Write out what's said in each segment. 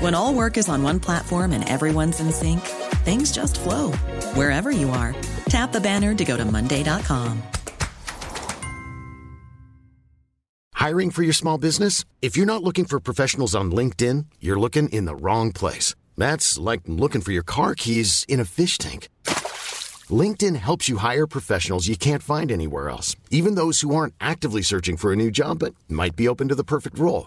When all work is on one platform and everyone's in sync, things just flow wherever you are. Tap the banner to go to Monday.com. Hiring for your small business? If you're not looking for professionals on LinkedIn, you're looking in the wrong place. That's like looking for your car keys in a fish tank. LinkedIn helps you hire professionals you can't find anywhere else, even those who aren't actively searching for a new job but might be open to the perfect role.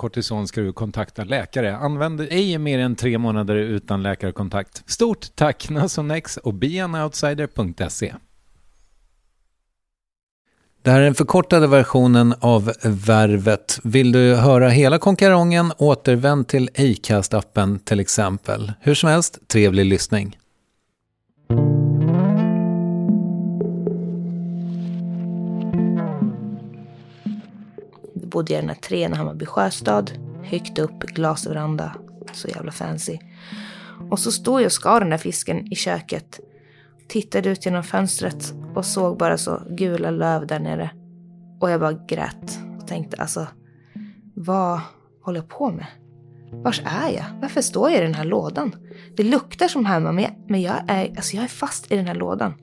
kortison ska du kontakta läkare. Använd ej mer än tre månader utan läkarkontakt. Stort tack Nasonex och beanoutsider.se. Det här är den förkortade versionen av Värvet. Vill du höra hela konkarongen, återvänd till Acast-appen till exempel. Hur som helst, trevlig lyssning. Bodde jag i den här trean i Hammarby sjöstad. Högt upp, glasveranda. Så jävla fancy. Och så stod jag och skar den där fisken i köket. Tittade ut genom fönstret och såg bara så gula löv där nere. Och jag bara grät och tänkte alltså, vad håller jag på med? Vars är jag? Varför står jag i den här lådan? Det luktar som hemma men jag, men jag, är, alltså jag är fast i den här lådan.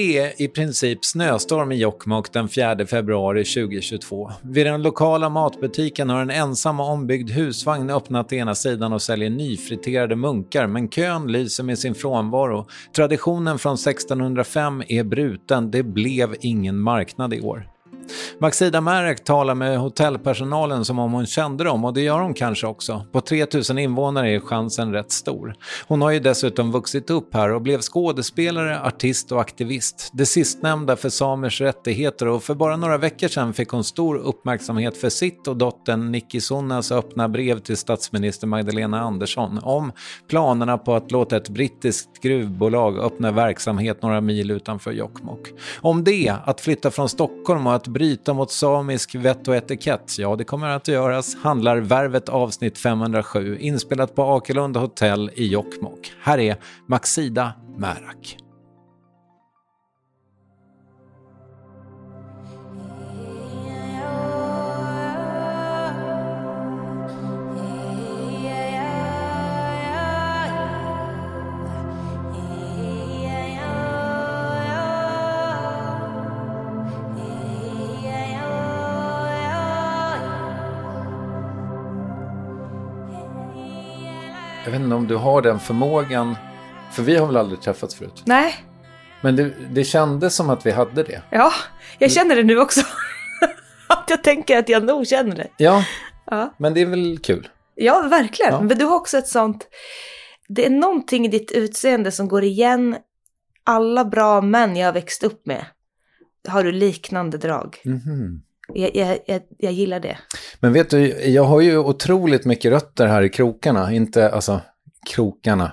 Det är i princip snöstorm i Jokkmokk den 4 februari 2022. Vid den lokala matbutiken har en ensam och ombyggd husvagn öppnat ena sidan och säljer nyfriterade munkar, men kön lyser med sin frånvaro. Traditionen från 1605 är bruten, det blev ingen marknad i år. Maxida Märek talar med hotellpersonalen som om hon kände dem och det gör hon kanske också. På 3000 invånare är chansen rätt stor. Hon har ju dessutom vuxit upp här och blev skådespelare, artist och aktivist. Det sistnämnda för samers rättigheter och för bara några veckor sedan fick hon stor uppmärksamhet för sitt och dottern Nikki Sunnas öppna brev till statsminister Magdalena Andersson om planerna på att låta ett brittiskt gruvbolag öppna verksamhet några mil utanför Jokkmokk. Om det, att flytta från Stockholm och att bryta mot samisk vett och etikett, ja det kommer att göras, handlar Värvet avsnitt 507 inspelat på Akelunda hotell i Jokkmokk. Här är Maxida Märak. Jag vet inte om du har den förmågan, för vi har väl aldrig träffats förut. Nej, Men det, det kändes som att vi hade det. ja, jag känner det nu också. att jag tänker att jag nog känner det. Ja, Ja, men det är väl kul. ja verkligen. Ja. Men du har också ett sånt... Det är någonting i ditt utseende som går igen alla bra män jag har växt upp med. Har du liknande drag. Mhm. Jag, jag, jag, jag gillar det. Men vet du, jag har ju otroligt mycket rötter här i krokarna. Inte, alltså, krokarna,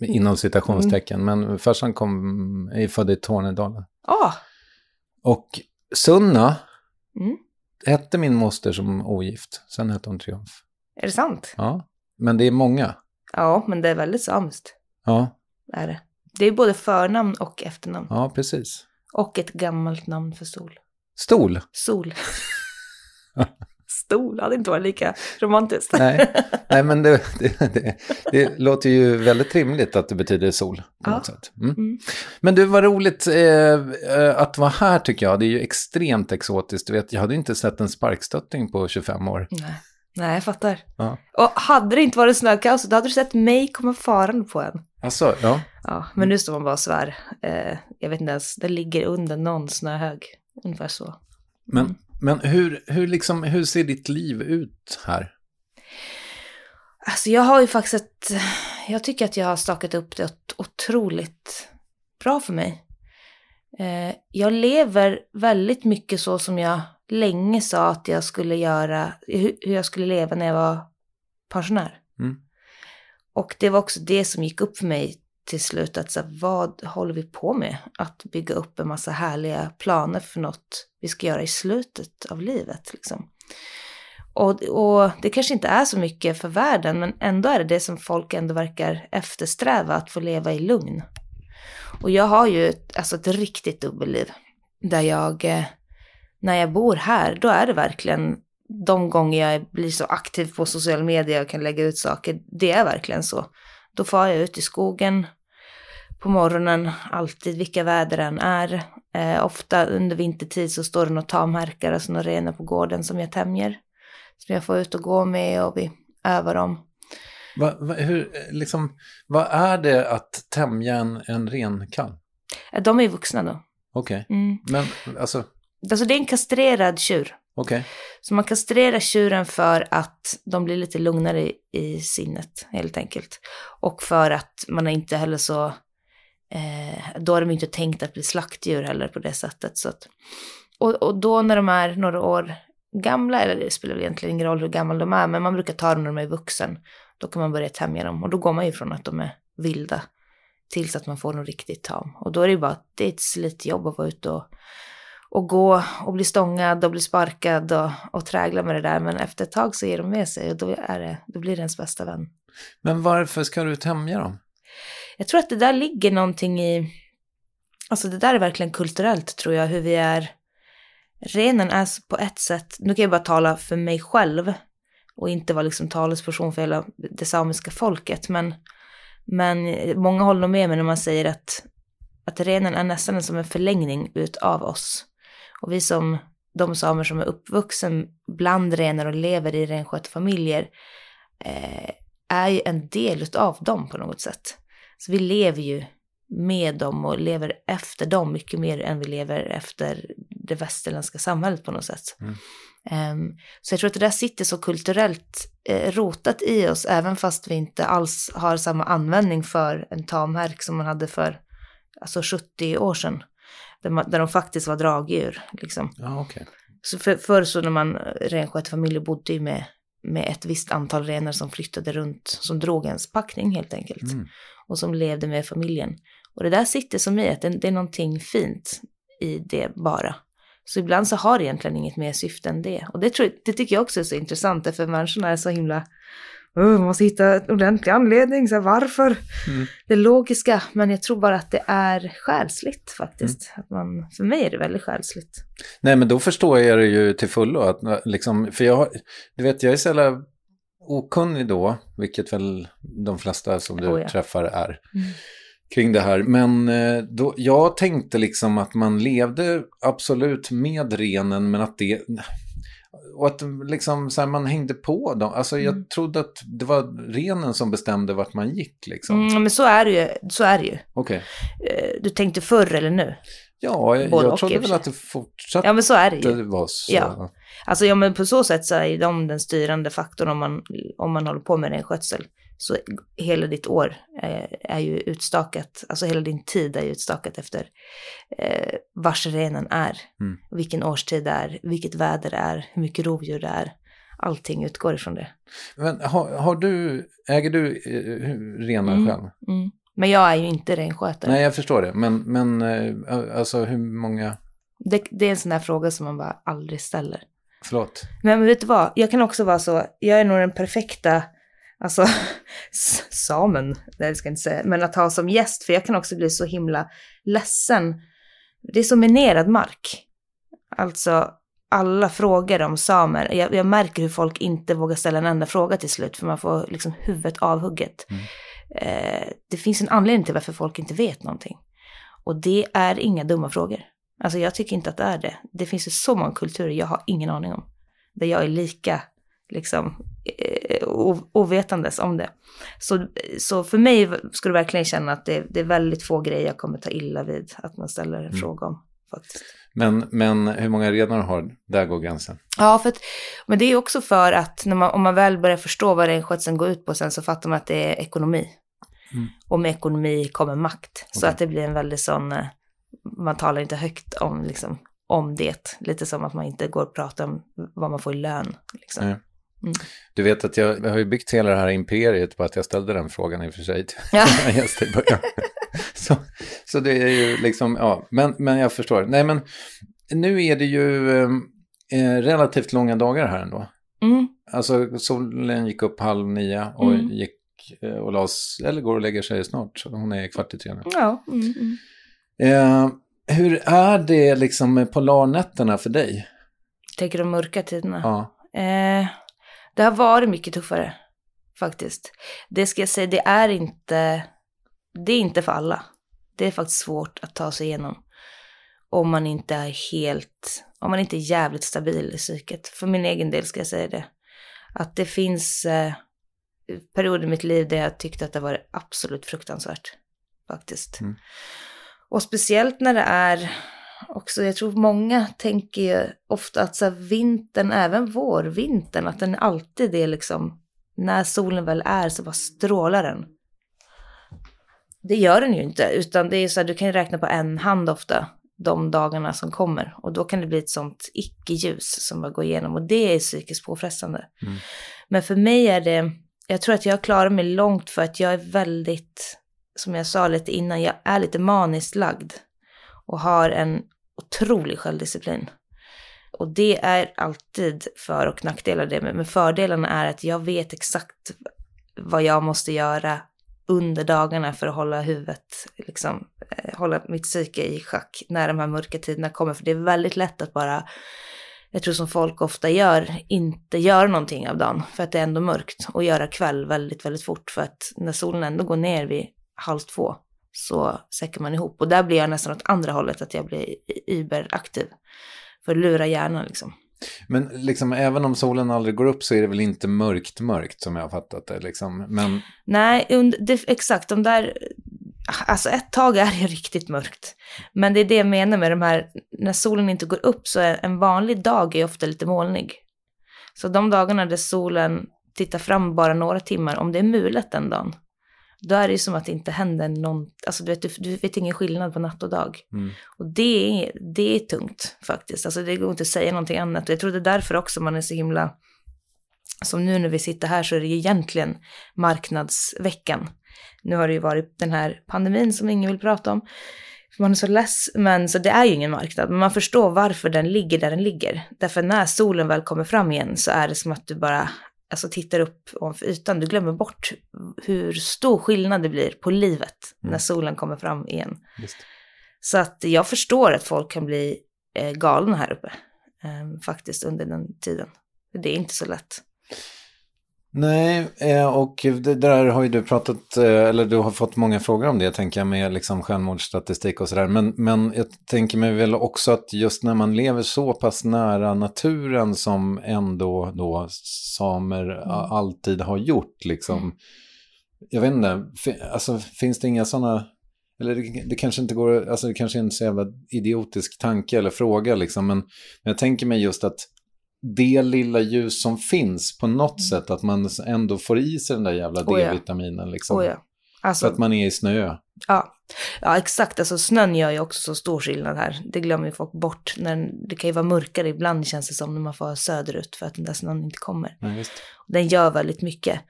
inom citationstecken. Men farsan kom, är född i Tornedalen. Ah, Och Sunna Mm. hette min moster som ogift. Sen hette hon Triumf. är det sant? Ja, men det är många. Ja, men det är väldigt samiskt. Ja, Är det. det är både förnamn och efternamn. ja precis. Och ett gammalt namn för sol. Stol? Sol. Stol hade inte varit lika romantiskt. Nej, Nej men det, det, det, det låter ju väldigt rimligt att det betyder sol. På Ja. något sätt. Mm. Mm. Men du, vad roligt eh, att vara här tycker jag. Det är ju extremt exotiskt. Du vet, jag hade inte sett en sparkstötting på 25 år. Nej. Nej, jag fattar. Ja. Och hade det inte varit snökaos, då hade du sett mig komma farande på en. Alltså, ja. Ja, men nu står man bara och svär. Eh, jag vet inte ens, det ligger under någon snöhög. Ungefär så. Men, men hur, hur, liksom, hur ser ditt liv ut här? Alltså jag har ju faktiskt ett, jag tycker att jag har stakat upp det otroligt bra för mig. Eh, jag lever väldigt mycket så som jag länge sa att jag skulle göra, hur hur jag skulle leva när jag var pensionär. Mm. Och det var också det som gick upp för mig till slut, att så här, vad håller vi på med? Att bygga upp en massa härliga planer för något vi ska göra i slutet av livet. Liksom. Och, och det kanske inte är så mycket för världen, men ändå är det det som folk ändå verkar eftersträva, att få leva i lugn. Och jag har ju ett, alltså ett riktigt dubbelliv, där jag, eh, när jag bor här, då är det verkligen de gånger jag blir så aktiv på sociala medier och kan lägga ut saker, det är verkligen så. Då far jag ut i skogen på morgonen, alltid vilka väder än är. Eh, ofta under vintertid så står det några tamhärkar, alltså några renar på gården som jag tämjer. Som jag får ut och gå med och vi övar dem. Va, va, hur, eh, liksom, vad är det att tämja en, en renkalv? Eh, De är vuxna då. Okej, Mm. men alltså, Alltså det är en kastrerad tjur. okej. Så man kastrerar tjuren för att de blir lite lugnare i, i sinnet helt enkelt. Och för att man är inte heller så, eh, då är de inte tänkt att bli slaktdjur heller på det sättet. Så att, och, och då när de är några år gamla, eller det spelar väl egentligen ingen roll hur gamla de är, men man brukar ta dem när de är vuxen. Då kan man börja tämja dem och då går man ju från att de är vilda tills att man får något riktigt tam. Och då är det ju bara, det är ett slitjobb att vara ute och och gå och bli stångad och bli sparkad och, och trägla med det där. Men efter ett tag så ger de med sig och då, är det, då blir det ens bästa vän. Men varför ska du tämja dem? Jag tror att det där ligger någonting i, alltså det där är verkligen kulturellt tror jag, hur vi är. Renen är på ett sätt, nu kan jag bara tala för mig själv och inte vara liksom talesperson för hela det samiska folket, men, men många håller nog med mig när man säger att, att renen är nästan som en förlängning utav oss. Och vi som, de samer som är uppvuxen bland renar och lever i renskötarfamiljer, eh, är ju en del utav dem på något sätt. Så vi lever ju med dem och lever efter dem mycket mer än vi lever efter det västerländska samhället på något sätt. Mm. Ehm, så jag tror att det där sitter så kulturellt eh, rotat i oss, även fast vi inte alls har samma användning för en tamhärk som man hade för alltså 70 år sedan. Där, man, där de faktiskt var dragdjur. Liksom. Ja, okej. Så för, förr så när man renskötarfamiljer bodde ju med, med ett visst antal renar som flyttade runt, som drog ens packning helt enkelt. Mm. Och som levde med familjen. Och det där sitter som i att det, det är någonting fint i det bara. Så ibland så har det egentligen inget mer syfte än det. Och det, tror, det tycker jag också är så intressant, för människorna är så himla... Oh, man måste hitta en ordentlig anledning, så här, varför? Mm. Det logiska, men jag tror bara att det är själsligt faktiskt. Att man, för mig är det väldigt själsligt. Nej, men då förstår jag det ju till fullo. Att, liksom, för jag, du vet, jag är så jävla okunnig då, vilket väl de flesta som du Oh ja. träffar är, Mm. kring det här. Men eh, då, jag tänkte liksom att man levde absolut med renen, men att det... och att liksom, så här, man hängde på dem. Alltså jag Mm. trodde att det var renen som bestämde vart man gick liksom. Mm, men så är det ju. Så är det ju. Okej. Eh, Du tänkte förr eller nu? Ja, jag, Både jag trodde väl att det fortsatte Ja, men så är det ju. vara så. Ja. Alltså ja, men på så sätt så är de den styrande faktorn om man, om man håller på med renskötsel. Så hela ditt år är, är ju utstakat, alltså hela din tid är ju utstakat efter eh, vars renen är, Mm. vilken årstid det är, vilket väder det är, hur mycket rovdjur det är. Allting utgår ifrån det. Men har, har du, äger du eh, renar Mm. själv? Mm. Men jag är ju inte renskötare. Nej, jag förstår det. Men, men eh, alltså hur många, Det, det är en sån här fråga som man bara aldrig ställer. förlåt. Men vet du vad, jag kan också vara så, jag är nog den perfekta, alltså samen, det ska jag inte säga, men att ha som gäst, för jag kan också bli så himla ledsen. Det är så minerad mark. Alltså, alla frågor om samer, jag, jag märker hur folk inte vågar ställa en enda fråga till slut, för man får liksom huvudet avhugget. Mm. Eh, det finns en anledning till varför folk inte vet någonting. Och det är inga dumma frågor. Alltså jag tycker inte att det är det. Det finns ju så många kulturer jag har ingen aning om. Där jag är lika liksom eh, ovetandes om det. Så, så för mig skulle du verkligen känna att det, det är väldigt få grejer jag kommer ta illa vid att man ställer en Mm. fråga om. Faktiskt. Men, men hur många renar har, där går gränsen. Ja, för att, men det är också för att man, om man väl börjar förstå vad renskötseln går ut på sen så fattar man att det är ekonomi. Mm. Och med ekonomi kommer makt. Så Okej. att det blir en väldigt sån, eh, man talar inte högt om, liksom, om det. Lite som att man inte går och pratar om vad man får i lön. Liksom. Mm. Du vet att jag, jag har ju byggt hela det här imperiet på att jag ställde den frågan i och för sig till Ja. gäster i början. så, så det är ju liksom, ja, men, men jag förstår. Nej, men nu är det ju eh, eh, relativt långa dagar här ändå. Mm. Alltså solen gick upp halv nio och Mm. gick och las, eller går och lägger sig snart. Så hon är kvart i tre nu. Ja, mm, mm. Eh, hur är det liksom med polarnätterna för dig? Tänker de mörka tiderna? Ja. Eh, det har varit mycket tuffare, faktiskt. Det ska jag säga, det är inte, det är inte för alla. Det är faktiskt svårt att ta sig igenom. Om man inte är helt, om man inte är jävligt stabil i psyket. För min egen del ska jag säga det. Att det finns eh, perioder i mitt liv där jag tyckte att det var absolut fruktansvärt. Faktiskt. Mm. Och speciellt när det är också, jag tror många tänker ju ofta att så här, vintern, även vårvintern, att den alltid är liksom, när solen väl är så bara strålar den. Det gör den ju inte, utan det är så här, du kan ju räkna på en hand ofta de dagarna som kommer. Och då kan det bli ett sånt icke-ljus som bara går igenom och det är psykiskt påfrestande. Mm. Men för mig är det, jag tror att jag klarar mig långt för att jag är väldigt, som jag sa lite innan, jag är lite maniskt lagd. Och har en otrolig självdisciplin. Och det är alltid för och nackdelar det, men fördelarna är att jag vet exakt vad jag måste göra under dagarna för att hålla huvudet, liksom, eh, hålla mitt psyke i schack när de här mörka tiderna kommer. För det är väldigt lätt att bara, jag tror som folk ofta gör, inte göra någonting av dagen för att det är ändå mörkt och göra kväll väldigt, väldigt fort för att när solen ändå går ner vid halv två så säcker man ihop. Och där blir jag nästan åt andra hållet, att jag blir überaktiv. För att lura hjärnan liksom. Men liksom, även om solen aldrig går upp så är det väl inte mörkt mörkt som jag har fattat det. Liksom. Men Nej, det, exakt, de där, alltså ett tag är det riktigt mörkt. Men det är det jag menar med de här, när solen inte går upp så är en vanlig dag är ofta lite molnig. Så de dagarna där solen tittar fram bara några timmar, om det är mulet den dagen, då är det ju som att det inte händer någon, alltså du vet, du, du vet ingen skillnad på natt och dag. Mm. Och det är, det är tungt faktiskt, alltså det går inte att säga någonting annat. Och jag tror det är därför också man är så himla, som nu när vi sitter här så är det ju egentligen marknadsveckan. Nu har det ju varit den här pandemin som ingen vill prata om. Man är så less, men så det är ju ingen marknad. Men man förstår varför den ligger där den ligger. Därför när solen väl kommer fram igen så är det som att du bara alltså, tittar upp ovanför ytan. Du glömmer bort hur stor skillnad det blir på livet när solen kommer fram igen. Just. Så att jag förstår att folk kan bli eh, galna här uppe. Eh, faktiskt under den tiden. Det är inte så lätt. Nej, eh, och det där har ju du pratat, eh, eller du har fått många frågor om det, tänker jag, med liksom självmordsstatistik och sådär. Men, men jag tänker mig väl också att just när man lever så pass nära naturen som ändå då samer mm. alltid har gjort, liksom. Mm. Jag vet inte, alltså finns det inga sådana, eller det, det, kanske inte går, alltså det kanske är en så jävla idiotisk tanke eller fråga liksom, men, men jag tänker mig just att det lilla ljus som finns på något mm. sätt, att man ändå får i sig den där jävla D-vitaminen. Liksom. Oh ja. Alltså, För att man är i snö. Ja. ja, exakt. Alltså snön gör ju också så stor skillnad här. Det glömmer ju folk bort. När, det kan ju vara mörkare ibland känns det som när man får söderut för att den där snön inte kommer. Ja. Den gör väldigt mycket.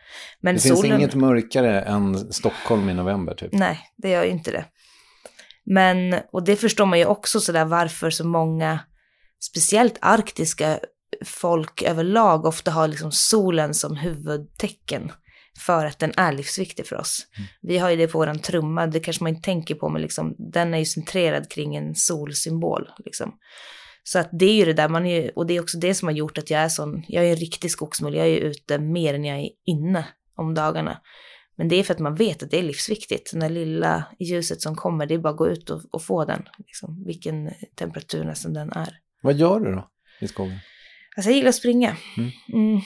Men det solen... finns inget mörkare än Stockholm i november typ. Nej, det gör ju inte det. Men, och det förstår man ju också sådär varför så många, speciellt arktiska folk överlag ofta har liksom solen som huvudtecken för att den är livsviktig för oss. Mm. Vi har ju det på våran trumma, det kanske man inte tänker på, men liksom, den är ju centrerad kring en solsymbol. Liksom. Så att det är ju det där, man är ju, och det är också det som har gjort att jag är sån, jag är en riktig skogsmull, jag är ute mer än jag är inne om dagarna. Men det är för att man vet att det är livsviktigt. Där lilla ljuset som kommer, det är bara att gå ut och, och få den. Liksom, vilken temperatur nästan den är. Vad gör du då i skogen? Alltså jag gillar att springa. Mm. Mm.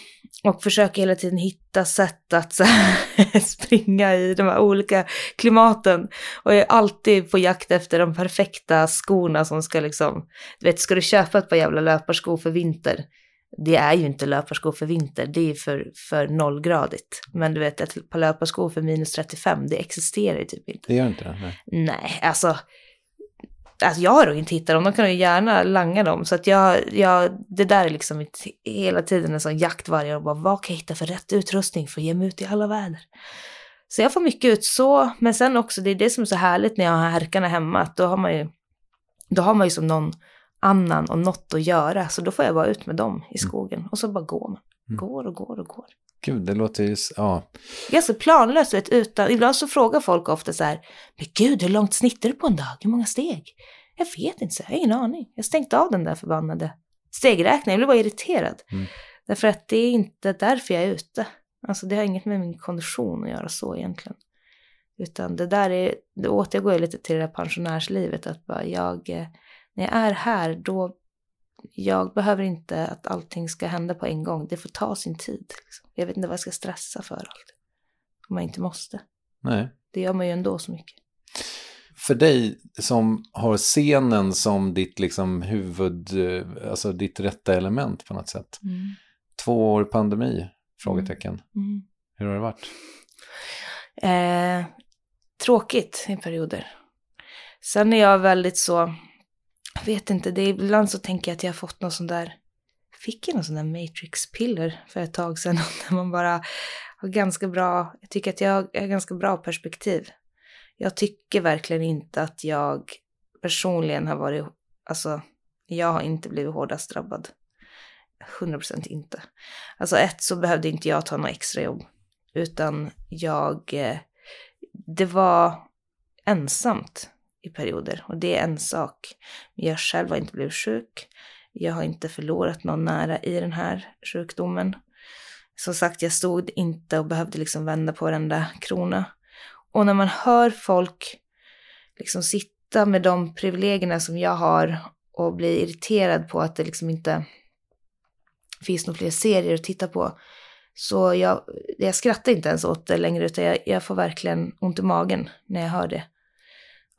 Och försöker hela tiden hitta sätt att springa i de här olika klimaten. Och jag är alltid på jakt efter de perfekta skorna som ska liksom, du vet, ska du köpa ett par jävla löparskor för vinter, det är ju inte löparskor för vinter, det är för, för nollgradigt. Men du vet, ett par löparskor för minus 35, det existerar ju typ inte. Det gör inte det? Nej, nej alltså Alltså jag har inte hittat dem, de kan ju gärna langa dem. Så att jag, jag, det där är liksom mitt, hela tiden en sån jaktvarg och bara vad kan jag hitta för rätt utrustning för att ge mig ut i alla väder. Så jag får mycket ut så, men sen också det är det som är så härligt när jag har härkarna hemma, att då har man ju, då har man ju som någon annan och något att göra, så då får jag bara ut med dem i skogen och så bara går man. Mm. Går och går och går. Gud, det låter ju, ja. Ganska planlöst, vet, utan, ibland så frågar folk ofta så här, men gud, hur långt snittar du på en dag? Hur många steg? Jag vet inte, jag har ingen aning. Jag stängt av den där förbannade stegräknaren, jag blir bara irriterad. Mm. Därför att det är inte därför jag är ute. Alltså det har inget med min kondition att göra så egentligen. Utan det där är, det återgår jag lite till det där pensionärslivet, att bara jag, eh, när jag är här, då jag behöver inte att allting ska hända på en gång. Det får ta sin tid. Liksom. Jag vet inte vad jag ska stressa för alltid. Om jag inte måste. Nej. Det gör man ju ändå så mycket. För dig som har scenen som ditt liksom huvud, alltså ditt rätta element på något sätt. Mm. Två år pandemi? Frågetecken. Mm. Mm. Hur har det varit? Eh, tråkigt i perioder. Sen är jag väldigt så vet inte, det är, ibland så tänker jag att jag har fått någon sån där, fick jag någon sån där matrix-piller för ett tag sedan, när man bara har ganska bra, jag tycker att jag har ganska bra perspektiv. Jag tycker verkligen inte att jag personligen har varit, alltså, jag har inte blivit hårdast drabbad. 100% inte. Alltså ett så behövde inte jag ta något extra jobb, utan jag, eh, det var ensamt i perioder och det är en sak. Jag själv har inte blivit sjuk. Jag har inte förlorat någon nära i den här sjukdomen. Som sagt, jag stod inte och behövde liksom vända på varenda krona. Och när man hör folk liksom sitta med de privilegierna som jag har och bli irriterad på att det liksom inte finns några fler serier att titta på. Så jag, jag skrattar inte ens åt det längre utan jag, jag får verkligen ont i magen när jag hör det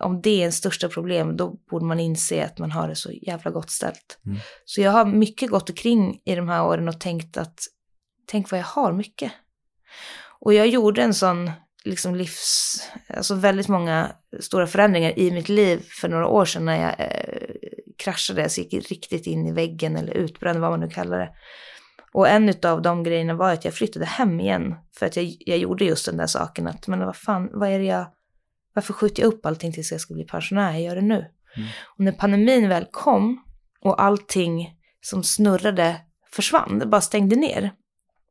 om det är en största problem, då borde man inse att man har det så jävla gott ställt. Mm. Så jag har mycket gått omkring i de här åren och tänkt att, tänk vad jag har mycket. Och jag gjorde en sån, liksom livs, alltså väldigt många stora förändringar i mitt liv för några år sedan när jag eh, kraschade, alltså gick riktigt in i väggen eller utbränd, vad man nu kallar det. Och en av de grejerna var att jag flyttade hem igen. För att jag, jag gjorde just den där saken att, men vad fan, vad är det jag varför skjuter jag upp allting tills jag ska bli pensionär? Jag gör det nu. Mm. Och när pandemin väl kom och allting som snurrade försvann, det bara stängde ner.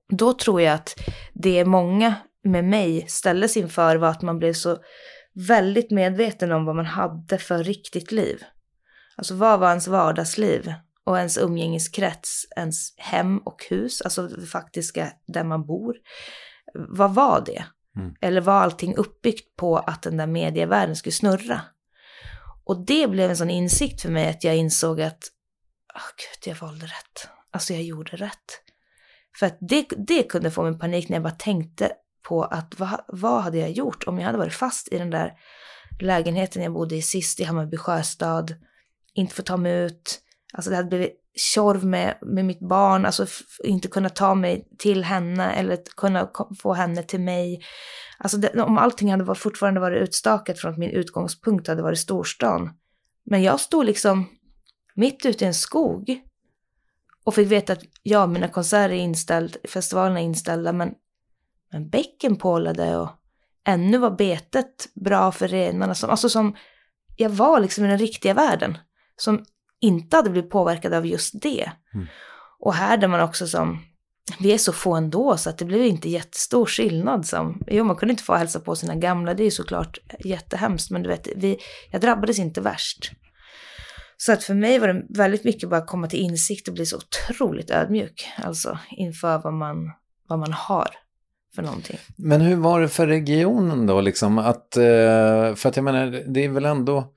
Då tror jag att det många med mig ställdes inför var att man blev så väldigt medveten om vad man hade för riktigt liv. Alltså vad var ens vardagsliv? och ens umgängeskrets, ens hem och hus, alltså det faktiska där man bor. Vad var det? Mm. Eller var allting uppbyggt på att den där medievärlden skulle snurra? Och det blev en sån insikt för mig att jag insåg att, oh, gud, jag valde rätt. Alltså jag gjorde rätt. För att det, det kunde få mig panik när jag bara tänkte på att vad, vad hade jag gjort om jag hade varit fast i den där lägenheten jag bodde i sist i Hammarby sjöstad, inte få ta mig ut, alltså det hade blivit tjorv med, med mitt barn, alltså inte kunna ta mig till henne eller kunna få henne till mig. Alltså det, om allting hade var, fortfarande varit utstakat från att min utgångspunkt hade varit storstan. Men jag stod liksom mitt ute i en skog och fick veta att ja, mina konserter är inställda, festivalerna är inställda, men, men bäcken pålade och ännu var betet bra för renarna. Som, alltså som, jag var liksom i den riktiga världen som inte hade blivit påverkad av just det. Mm. Och här där man också som, vi är så få ändå så att det blev inte jättestor skillnad som, jo man kunde inte få hälsa på sina gamla, det är ju såklart jättehemskt, men du vet, vi, jag drabbades inte värst. Så att för mig var det väldigt mycket bara att komma till insikt och bli så otroligt ödmjuk, alltså inför vad man, vad man har. Men hur var det för regionen då, liksom att, eh, för att jag menar, det är väl ändå,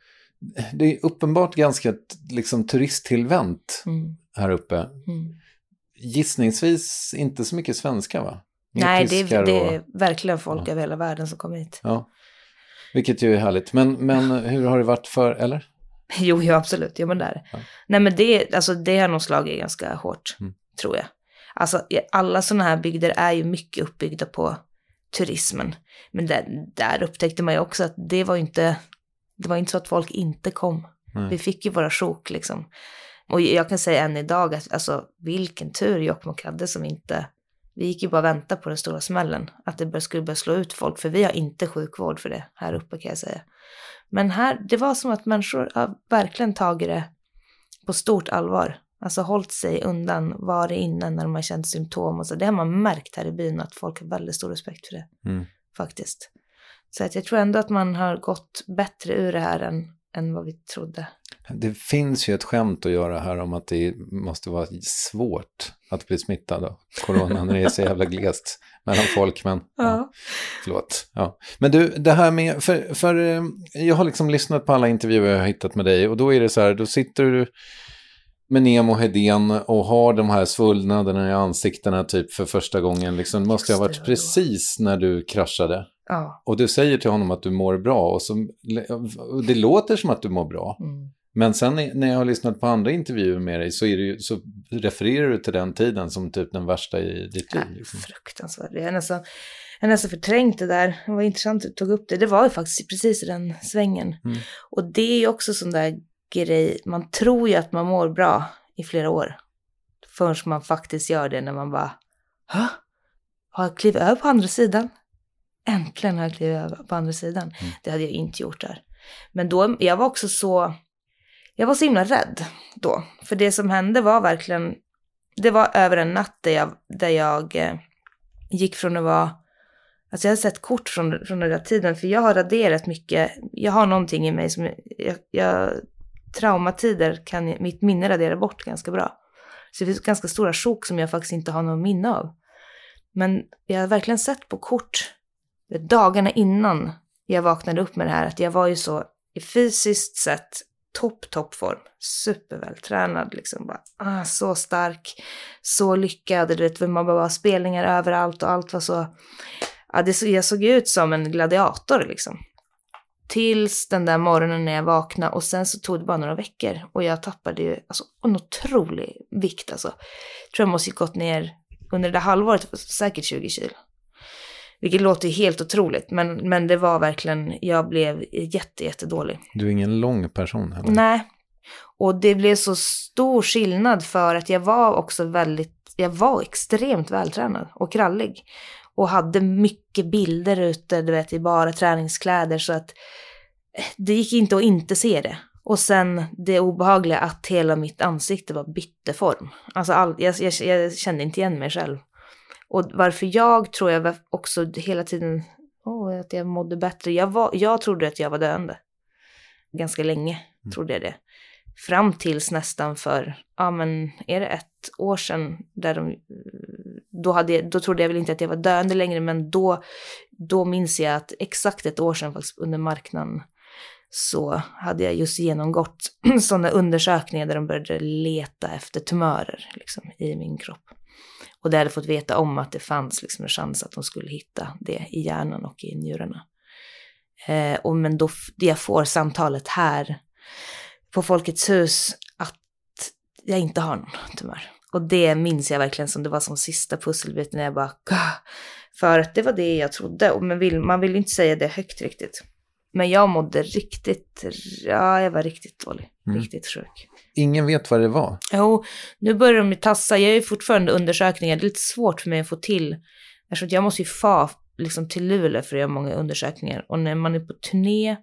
det är uppenbart ganska liksom turisttillvänt Mm. här uppe. Mm. Gissningsvis inte så mycket svenska va? Nej, det är, det är verkligen folk Ja. över hela världen som kommer hit. Ja, vilket ju är härligt. Men, men hur har det varit för, eller? Jo, jo absolut. Jo, men där. Ja. Nej, men det, alltså, det har nog slagit ganska hårt, Mm. tror jag. Alltså, alla sådana här bygder är ju mycket uppbyggda på turismen. Men där, där upptäckte man ju också att det var inte, det var inte så att folk inte kom. Nej. Vi fick ju våra sjok liksom. Och jag kan säga än idag att alltså, vilken tur Jokkmokk hade som inte... Vi gick ju bara och väntade på den stora smällen. Att det skulle börja slå ut folk. För vi har inte sjukvård för det här uppe kan jag säga. Men här, det var som att människor har verkligen tagit det på stort allvar. Alltså hållit sig undan, var inne när de har känt symptom och så. Det har man märkt här i byn att folk har väldigt stor respekt för det. Mm. Faktiskt. Så att jag tror ändå att man har gått bättre ur det här än, än vad vi trodde. Det finns ju ett skämt att göra här om att det måste vara svårt att bli smittad av corona när det är så jävla glest mellan folk. Men ja. förlåt. Ja. Men du, det här med, för, för eh, jag har liksom lyssnat på alla intervjuer jag har hittat med dig och då är det så här, då sitter du med Nemo Hedén och har de här svullnaderna i ansiktena typ för första gången. Liksom, det måste ha varit precis när du kraschade. Ja. Och du säger till honom att du mår bra och, så, det låter som att du mår bra. Mm. Men sen när jag har lyssnat på andra intervjuer med dig så, ju, så refererar du till den tiden som typ den värsta i ditt liv. Liksom. fruktansvärt. Jag har nästan, jag nästan förträngt det där. Det var intressant att du tog upp det. Det var ju faktiskt precis i den svängen. Mm. Och det är ju också sån där grej. Man tror ju att man mår bra i flera år. Förrän man faktiskt gör det när man bara, Hå? Har jag klivit över på andra sidan? Äntligen har jag klivit på andra sidan. Mm. Det hade jag inte gjort där. Men då, jag var också så, jag var så himla rädd då. För det som hände var verkligen, det var över en natt där jag, där jag eh, gick från att vara, alltså jag hade sett kort från, från den där tiden, för jag har raderat mycket, jag har någonting i mig som, jag, jag traumatider kan mitt minne radera bort ganska bra. Så det finns ganska stora sjok som jag faktiskt inte har någon minne av. Men jag har verkligen sett på kort, dagarna innan jag vaknade upp med det här, att jag var ju så i fysiskt sett topp, toppform. Supervältränad liksom. Bara, ah, så stark, så lyckad. Du vet, man bara var spelningar överallt och allt var så... Ja, det, jag såg ut som en gladiator liksom. Tills den där morgonen när jag vaknade och sen så tog det bara några veckor och jag tappade ju alltså, en otrolig vikt alltså. Jag tror jag måste ha gått ner under det där halvåret säkert 20 kilo. Vilket låter helt otroligt, men, men det var verkligen, jag blev jätte, jättedålig. Du är ingen lång person heller. Nej. Och det blev så stor skillnad för att jag var också väldigt, jag var extremt vältränad och krallig. Och hade mycket bilder ute, du vet, i bara träningskläder så att eh, det gick inte att inte se det. Och sen det obehagliga att hela mitt ansikte var bytte form. Alltså all, jag, jag, jag kände inte igen mig själv. Och varför jag tror jag också hela tiden, åh, att jag mådde bättre. Jag, var, jag trodde att jag var döende. Ganska länge trodde jag det. fram tills nästan för, ja men är det ett år sedan, där de, då, hade jag, då trodde jag väl inte att jag var döende längre, men då, då minns jag att exakt ett år sedan faktiskt under marknaden så hade jag just genomgått sådana undersökningar där de började leta efter tumörer liksom, i min kropp. Och där hade fått veta om att det fanns liksom en chans att de skulle hitta det i hjärnan och i njurarna. Eh, och men då jag får samtalet här på Folkets hus att jag inte har någon tumör. Och det minns jag verkligen som det var som sista pusselbiten jag bara Gah! För att det var det jag trodde. Och man vill, man vill inte säga det högt riktigt. Men jag mådde riktigt, ja jag var riktigt dålig. Mm. Riktigt sjuk. Ingen vet vad det var. Jo, nu börjar de ju tassa. Jag är fortfarande undersökningar. Det är lite svårt för mig att få till. Eftersom jag måste ju få liksom, till Luleå för att göra många undersökningar. Och när man är på turné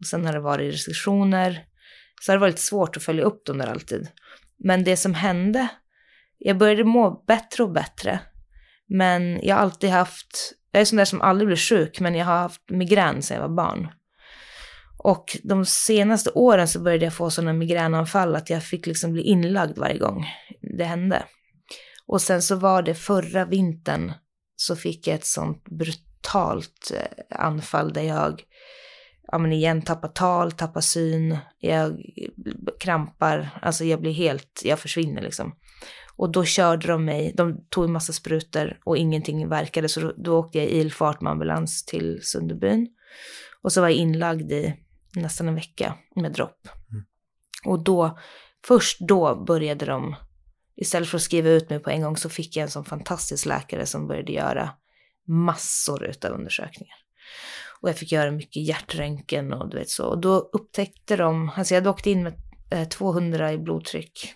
och sen har det varit restriktioner så har det varit svårt att följa upp dem där alltid. Men det som hände, jag började må bättre och bättre. Men jag har alltid haft, jag är sån där som aldrig blir sjuk, men jag har haft migrän sedan jag var barn. Och de senaste åren så började jag få sådana migränanfall att jag fick liksom bli inlagd varje gång det hände. Och sen så var det förra vintern så fick jag ett sånt brutalt eh, anfall där jag, ja men igen, tappar tal, tappar syn, jag krampar, alltså jag blir helt, jag försvinner liksom. Och då körde de mig, de tog en massa sprutor och ingenting verkade, så då, då åkte jag i ilfart med ambulans till Sunderbyn. Och så var jag inlagd i nästan en vecka med dropp. Mm. Och då, först då började de, istället för att skriva ut mig på en gång så fick jag en sån fantastisk läkare som började göra massor utav undersökningar. Och jag fick göra mycket hjärtröntgen och du vet så. Och då upptäckte de, alltså jag hade åkt in med 200 eh, i blodtryck.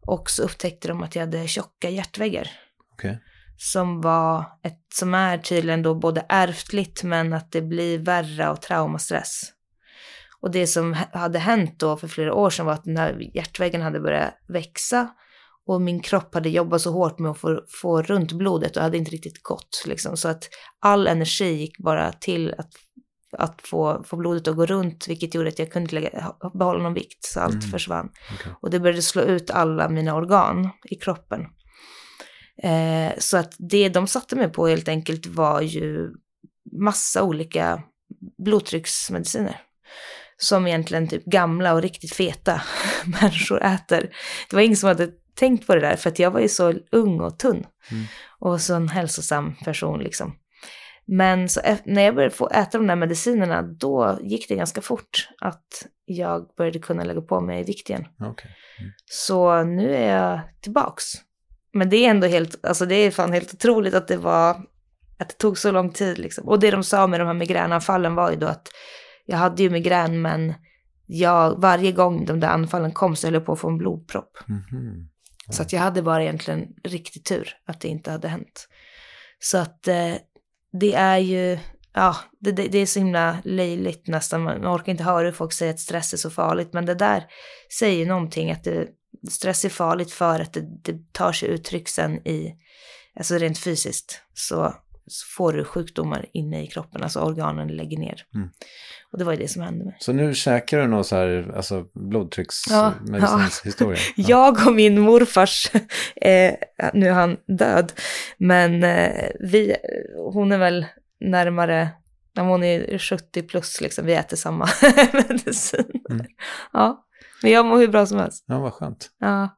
Och så upptäckte de att jag hade tjocka hjärtväggar. Okay. Som var ett, som är tydligen då både ärftligt men att det blir värre av traumastress. Och det som hade hänt då för flera år sedan var att den här hjärtväggen hade börjat växa och min kropp hade jobbat så hårt med att få, få runt blodet och hade inte riktigt gått. Liksom. Så att all energi gick bara till att, att få, få blodet att gå runt, vilket gjorde att jag kunde lägga, behålla någon vikt, så allt mm. försvann. Okay. Och det började slå ut alla mina organ i kroppen. Eh, så att det de satte mig på helt enkelt var ju massa olika blodtrycksmediciner som egentligen typ gamla och riktigt feta människor äter. Det var ingen som hade tänkt på det där för att jag var ju så ung och tunn mm. och så en hälsosam person liksom. Men så när jag började få äta de där medicinerna då gick det ganska fort att jag började kunna lägga på mig vikt igen. Okay. Mm. Så nu är jag tillbaks. Men det är ändå helt, alltså det är fan helt otroligt att det var, att det tog så lång tid liksom. Och det de sa med de här migränanfallen var ju då att jag hade ju migrän men jag, varje gång de där anfallen kom så höll jag på att få en blodpropp. Mm -hmm. ja. Så att jag hade bara egentligen riktig tur att det inte hade hänt. Så att eh, det är ju, ja, det, det, det, är så himla löjligt nästan. Man orkar inte höra hur folk säger att stress är så farligt. Men det där säger någonting att det, stress är farligt för att det, det tar sig uttryck sen i, alltså rent fysiskt. Så så får du sjukdomar inne i kroppen, alltså organen lägger ner. Mm. Och det var ju det som hände mig. Så nu käkar du någon så här, alltså blodtrycksmedicinshistoria? Ja, ja. Jag och min morfars, eh, nu är han död, men eh, vi, hon är väl närmare, hon är 70 plus liksom, vi äter samma medicin. Mm. Ja, men jag mår hur bra som helst. Ja, vad skönt. Ja.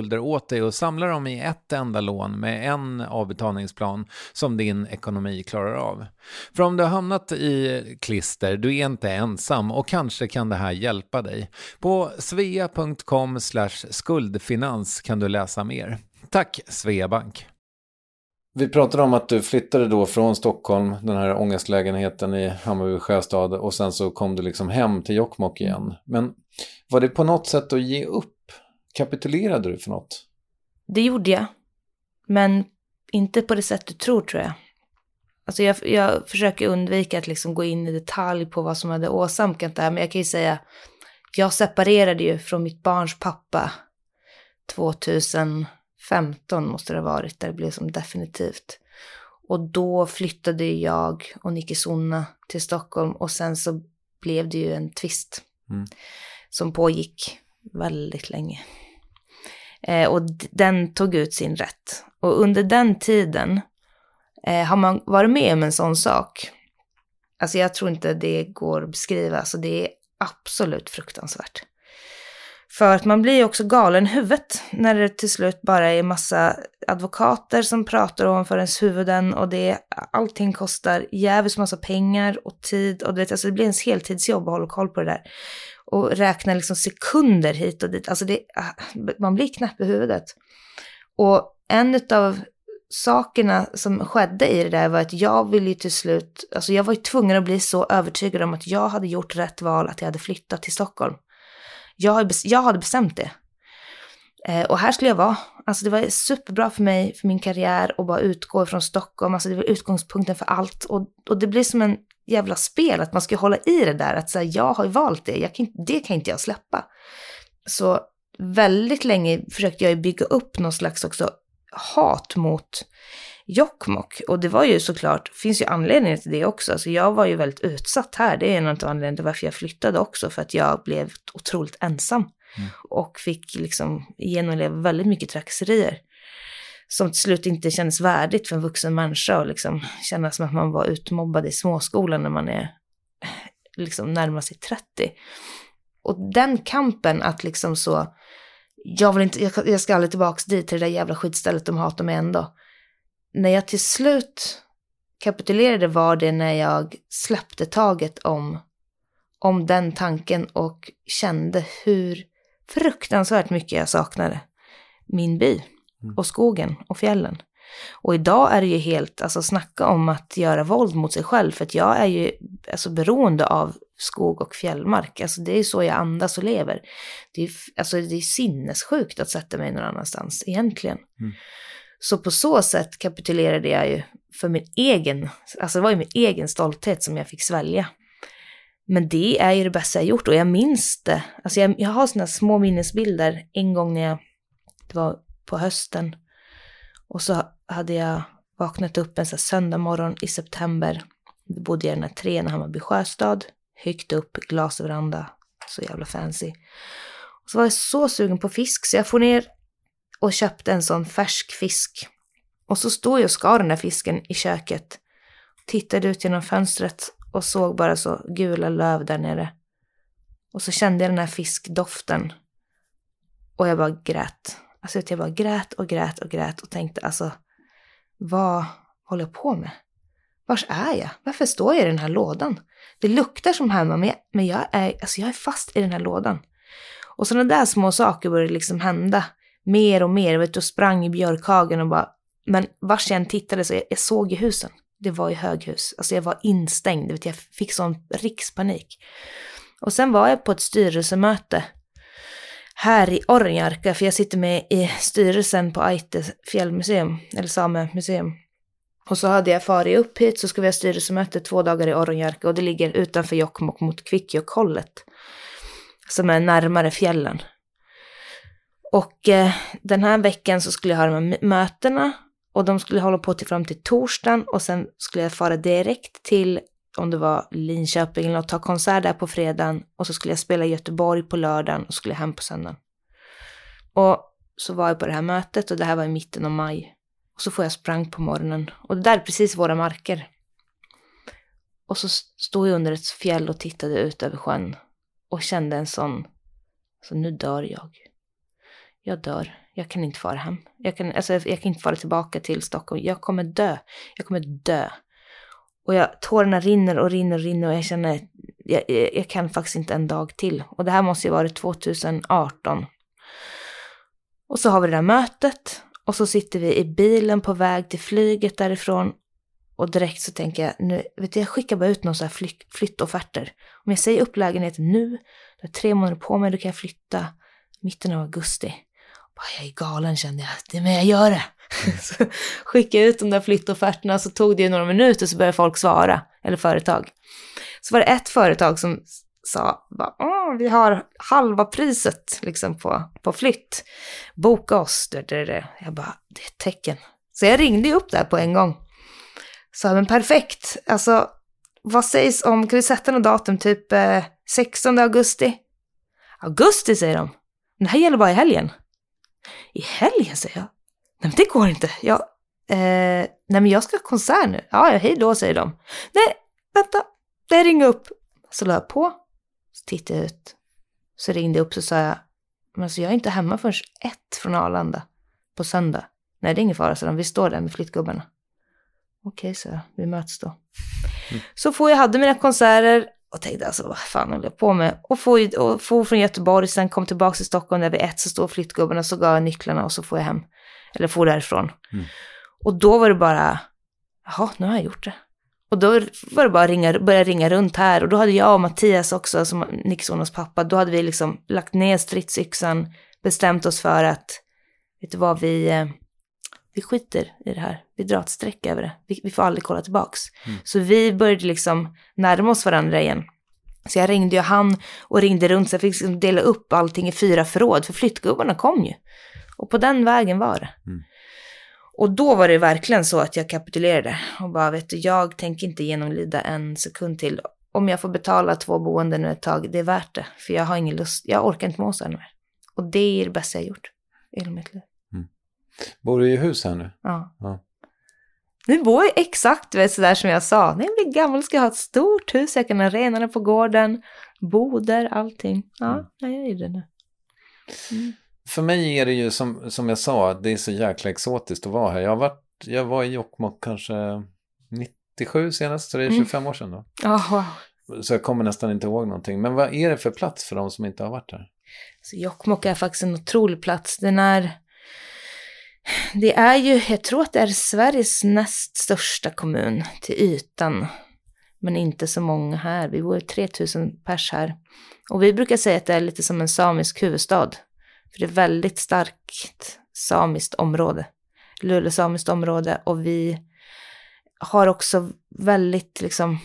skulder åt dig och samla dem i ett enda lån med en avbetalningsplan som din ekonomi klarar av. För om du har hamnat i klister, du är inte ensam och kanske kan det här hjälpa dig. På svea.com skuldfinans kan du läsa mer. Tack Sveabank! Vi pratade om att du flyttade då från Stockholm, den här ångestlägenheten i Hammarby sjöstad och sen så kom du liksom hem till Jokkmokk igen. Men var det på något sätt att ge upp? Kapitulerade du för något? Det gjorde jag. Men inte på det sätt du tror, tror jag. Alltså jag, jag försöker undvika att liksom gå in i detalj på vad som hade åsamkat det här, men jag kan ju säga, jag separerade ju från mitt barns pappa 2015 måste det ha varit, där det blev som definitivt. Och då flyttade jag och Nicky Sonna till Stockholm och sen så blev det ju en tvist mm. som pågick väldigt länge. Eh, och den tog ut sin rätt. Och under den tiden eh, har man varit med om en sån sak. Alltså jag tror inte det går att beskriva, alltså det är absolut fruktansvärt. För att man blir också galen i huvudet när det till slut bara är massa advokater som pratar ovanför ens huvuden och det, allting kostar jävligt massa pengar och tid och det, alltså det blir ens heltidsjobb att hålla koll på det där och räkna liksom sekunder hit och dit. Alltså det, ah, man blir knäpp i huvudet. Och en av sakerna som skedde i det där var att jag ville ju till slut, alltså jag var ju tvungen att bli så övertygad om att jag hade gjort rätt val, att jag hade flyttat till Stockholm. Jag, jag hade bestämt det. Eh, och här skulle jag vara. Alltså det var superbra för mig, för min karriär att bara utgå från Stockholm. Alltså det var utgångspunkten för allt. Och, och det blir som en jävla spel, att man ska hålla i det där, att säga jag har ju valt det, jag kan, det kan inte jag släppa. Så väldigt länge försökte jag bygga upp någon slags också hat mot Jokkmokk. Och det var ju såklart, finns ju anledningar till det också. Alltså jag var ju väldigt utsatt här, det är en av anledningarna till varför jag flyttade också, för att jag blev otroligt ensam. Mm. Och fick liksom genomleva väldigt mycket trakasserier som till slut inte kändes värdigt för en vuxen människa och liksom känna som att man var utmobbad i småskolan när man är liksom närmar sig 30. Och den kampen att liksom så, jag vill inte, jag, jag ska aldrig tillbaka dit till det där jävla skitstället, de hatar mig ändå. När jag till slut kapitulerade var det när jag släppte taget om, om den tanken och kände hur fruktansvärt mycket jag saknade min by. Mm. och skogen och fjällen. Och idag är det ju helt, alltså snacka om att göra våld mot sig själv, för att jag är ju alltså beroende av skog och fjällmark. Alltså det är så jag andas och lever. Det är, alltså det är sinnessjukt att sätta mig någon annanstans egentligen. Mm. Så på så sätt kapitulerade jag ju för min egen, alltså det var ju min egen stolthet som jag fick svälja. Men det är ju det bästa jag gjort och jag minns det. Alltså jag, jag har sådana små minnesbilder en gång när jag, det var på hösten. Och så hade jag vaknat upp en söndag morgon i september. Då bodde jag i den här trean i Hammarby sjöstad. Högt upp, glasveranda. Så jävla fancy. Och så var jag så sugen på fisk så jag får ner och köpte en sån färsk fisk. Och så stod jag och skar den där fisken i köket. Tittade ut genom fönstret och såg bara så gula löv där nere. Och så kände jag den här fiskdoften. Och jag bara grät. Alltså jag bara grät och grät och grät och tänkte alltså, vad håller jag på med? Vars är jag? Varför står jag i den här lådan? Det luktar som hemma, men jag, men jag, är, alltså jag är fast i den här lådan. Och sådana där små saker började liksom hända mer och mer. Jag vet, sprang i björkhagen och bara, men vars jag än tittade så jag, jag såg ju husen. Det var i höghus. Alltså jag var instängd, vet, jag fick sån rikspanik. Och sen var jag på ett styrelsemöte här i Ornjarka, för jag sitter med i styrelsen på Aite fjällmuseum, eller Samemuseum. Och så hade jag farit upp hit så ska vi ha styrelsemöte två dagar i Ornjarka och det ligger utanför Jokkmokk mot Kvikkjokkhållet, Som är närmare fjällen. Och eh, den här veckan så skulle jag ha de här mötena och de skulle hålla på till fram till torsdagen och sen skulle jag fara direkt till om det var Linköping eller något, ta konsert där på fredagen och så skulle jag spela i Göteborg på lördagen och skulle hem på söndagen. Och så var jag på det här mötet och det här var i mitten av maj. Och så får jag sprang på morgonen och det där är precis våra marker. Och så stod jag under ett fjäll och tittade ut över sjön och kände en sån, så nu dör jag. Jag dör. Jag kan inte fara hem. Jag kan, alltså, jag kan inte fara tillbaka till Stockholm. Jag kommer dö. Jag kommer dö. Och jag, tårarna rinner och rinner och rinner och jag känner, jag, jag kan faktiskt inte en dag till. Och det här måste ju varit 2018. Och så har vi det där mötet och så sitter vi i bilen på väg till flyget därifrån. Och direkt så tänker jag, nu, vet du, jag skickar bara ut några så här flytt, flyttofferter. Om jag säger upp lägenheten nu, du har tre månader på mig, då kan jag flytta mitten av augusti. Bara, jag är galen kände jag, det är men jag gör det. så skickade jag ut de där flyttofferterna så tog det några minuter så började folk svara, eller företag. Så var det ett företag som sa, bara, vi har halva priset liksom på, på flytt. Boka oss. Jag bara, det är ett tecken. Så jag ringde upp där på en gång. Så men perfekt, alltså vad sägs om, kan vi sätta något datum, typ eh, 16 augusti? Augusti säger de. Men det här gäller bara i helgen. I helgen säger jag. Nej men det går inte. Jag, eh, nej men jag ska ha konsert nu. Ja, hej då säger de. Nej, vänta. Det ringer upp. Så la jag på. Så tittade jag ut. Så ringde jag upp så sa jag. Men alltså jag är inte hemma förrän ett från Arlanda. På söndag. Nej det är ingen fara, så de. Vi står där med flyttgubbarna. Okej, så. Vi möts då. Mm. Så får jag hade mina konserter och tänkte alltså vad fan håller jag på med? Och får, och får från Göteborg, sen kom tillbaka till Stockholm där vid ett så står flyttgubbarna så gav jag nycklarna och så får jag hem. Eller får därifrån. Mm. Och då var det bara, jaha, nu har jag gjort det. Och då var det bara att ringa, börja ringa runt här. Och då hade jag och Mattias också, som Nicksonas pappa, då hade vi liksom lagt ner stridsyxan, bestämt oss för att, vet du vad, vi, eh, vi skiter i det här. Vi drar ett streck över det. Vi, vi får aldrig kolla tillbaks. Mm. Så vi började liksom närma oss varandra igen. Så jag ringde ju han och ringde runt, så jag fick liksom dela upp allting i fyra förråd, för flyttgubbarna kom ju. Och på den vägen var det. Mm. Och då var det verkligen så att jag kapitulerade och bara, vet du, jag tänker inte genomlida en sekund till. Om jag får betala två boenden ett tag, det är värt det. För jag har ingen lust, jag orkar inte må så här mer. Och det är det bästa jag gjort i hela mitt liv. Mm. Bor du i hus här nu? Ja. ja. Nu bor jag exakt vet, sådär som jag sa. När jag blir gammal ska jag ha ett stort hus, jag kan ha renarna på gården, boder, allting. Ja, mm. jag gör det nu. Mm för mig är det ju som, som jag sa, det är så jäkla exotiskt att vara här. Jag, har varit, jag var i Jokkmokk kanske 97 senast, så det är 25 mm. år sedan då. Wow. Så jag kommer nästan inte ihåg någonting. Men vad är det för plats för de som inte har varit här? Så Jokkmokk är faktiskt en otrolig plats. Den är... Det är ju, jag tror att det är Sveriges näst största kommun till ytan. Men inte så många här. Vi bor 3000 pers här. Och vi brukar säga att det är lite som en samisk huvudstad. För det är väldigt starkt samiskt område. Lulesamiskt område och vi har också väldigt liksom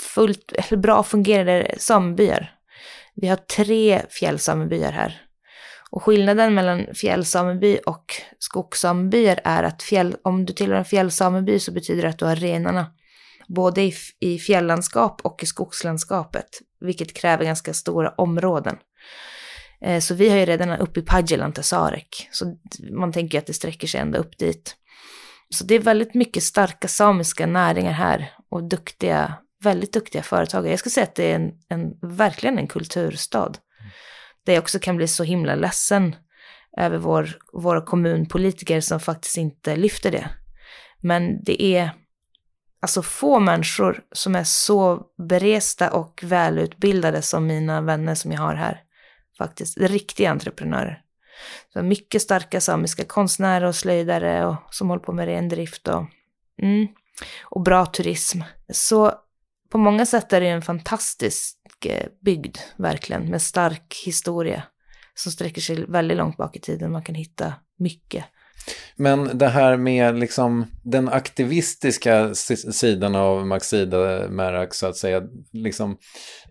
fullt, eller bra fungerande samebyar. Vi har tre fjällsamebyar här. Och skillnaden mellan fjällsameby och skogssamebyar är att fjäll, om du tillhör en fjällsameby så betyder det att du har renarna. Både i, i fjälllandskap och i skogslandskapet, vilket kräver ganska stora områden. Eh, så vi har ju redan uppe i Padjelantasarek, Sarek. Så man tänker att det sträcker sig ända upp dit. Så det är väldigt mycket starka samiska näringar här och duktiga, väldigt duktiga företagare. Jag skulle säga att det är en, en, verkligen en kulturstad. Där jag också kan bli så himla ledsen över vår, våra kommunpolitiker som faktiskt inte lyfter det. Men det är alltså få människor som är så beresta och välutbildade som mina vänner som jag har här. Faktiskt, riktiga entreprenörer. Så mycket starka samiska konstnärer och slöjdare och, som håller på med rendrift och, mm, och bra turism. Så på många sätt är det en fantastisk eh, bygd, verkligen, med stark historia som sträcker sig väldigt långt bak i tiden. Man kan hitta mycket. Men det här med liksom den aktivistiska sidan av Maxida Merak så att säga, liksom,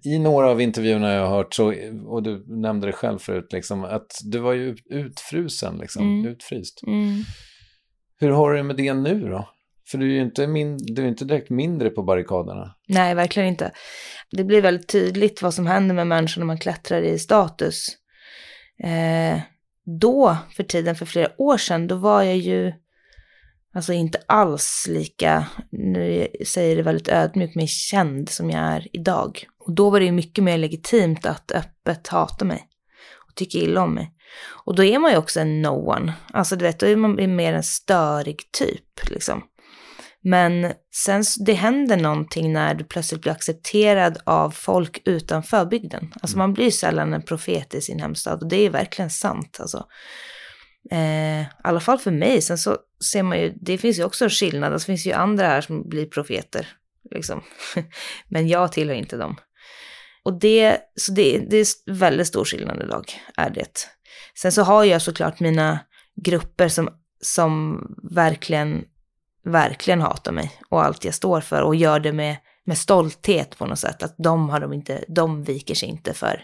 i några av intervjuerna jag har hört, så, och du nämnde det själv förut, liksom, att du var ju utfrusen, liksom, mm. utfryst. Mm. Hur har du det med det nu då? För du är ju inte, min, du är inte direkt mindre på barrikaderna. Nej, verkligen inte. Det blir väldigt tydligt vad som händer med människor när man klättrar i status. Eh, då, för tiden för flera år sedan, då var jag ju alltså inte alls lika, nu säger jag det väldigt ödmjukt, men känd som jag är idag. Och då var det ju mycket mer legitimt att öppet hata mig och tycka illa om mig. Och då är man ju också en no one. Alltså du vet, då är man mer en störig typ liksom. Men sen det händer någonting när du plötsligt blir accepterad av folk utanför bygden. Alltså man blir sällan en profet i sin hemstad och det är verkligen sant. Alltså. Eh, I alla fall för mig. Sen så ser man ju, det finns ju också en skillnad. Det finns ju andra här som blir profeter. Liksom. Men jag tillhör inte dem. Och det, så det, det är väldigt stor skillnad idag, är det. Sen så har jag såklart mina grupper som, som verkligen verkligen hatar mig och allt jag står för och gör det med, med stolthet på något sätt. Att de, har de, inte, de viker sig inte för,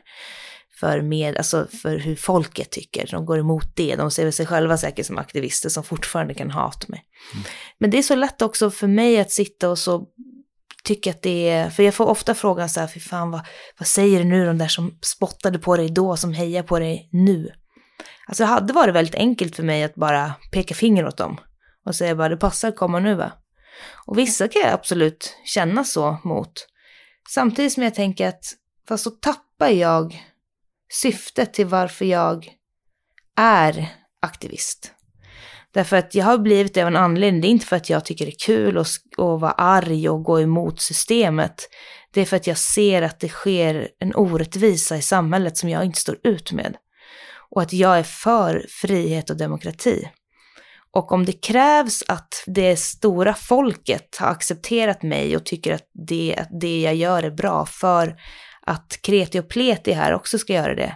för, med, alltså för hur folket tycker. De går emot det. De ser sig själva säkert som aktivister som fortfarande kan hata mig. Mm. Men det är så lätt också för mig att sitta och så tycka att det är, för jag får ofta frågan så här, fy fan vad, vad säger du nu de där som spottade på dig då, som hejar på dig nu? Alltså det hade varit väldigt enkelt för mig att bara peka finger åt dem och säga bara det passar att komma nu va. Och vissa kan jag absolut känna så mot. Samtidigt som jag tänker att fast så tappar jag syftet till varför jag är aktivist. Därför att jag har blivit det av en anledning. Det är inte för att jag tycker det är kul att, att vara arg och gå emot systemet. Det är för att jag ser att det sker en orättvisa i samhället som jag inte står ut med. Och att jag är för frihet och demokrati. Och om det krävs att det stora folket har accepterat mig och tycker att det, att det jag gör är bra för att kreti och pleti här också ska göra det,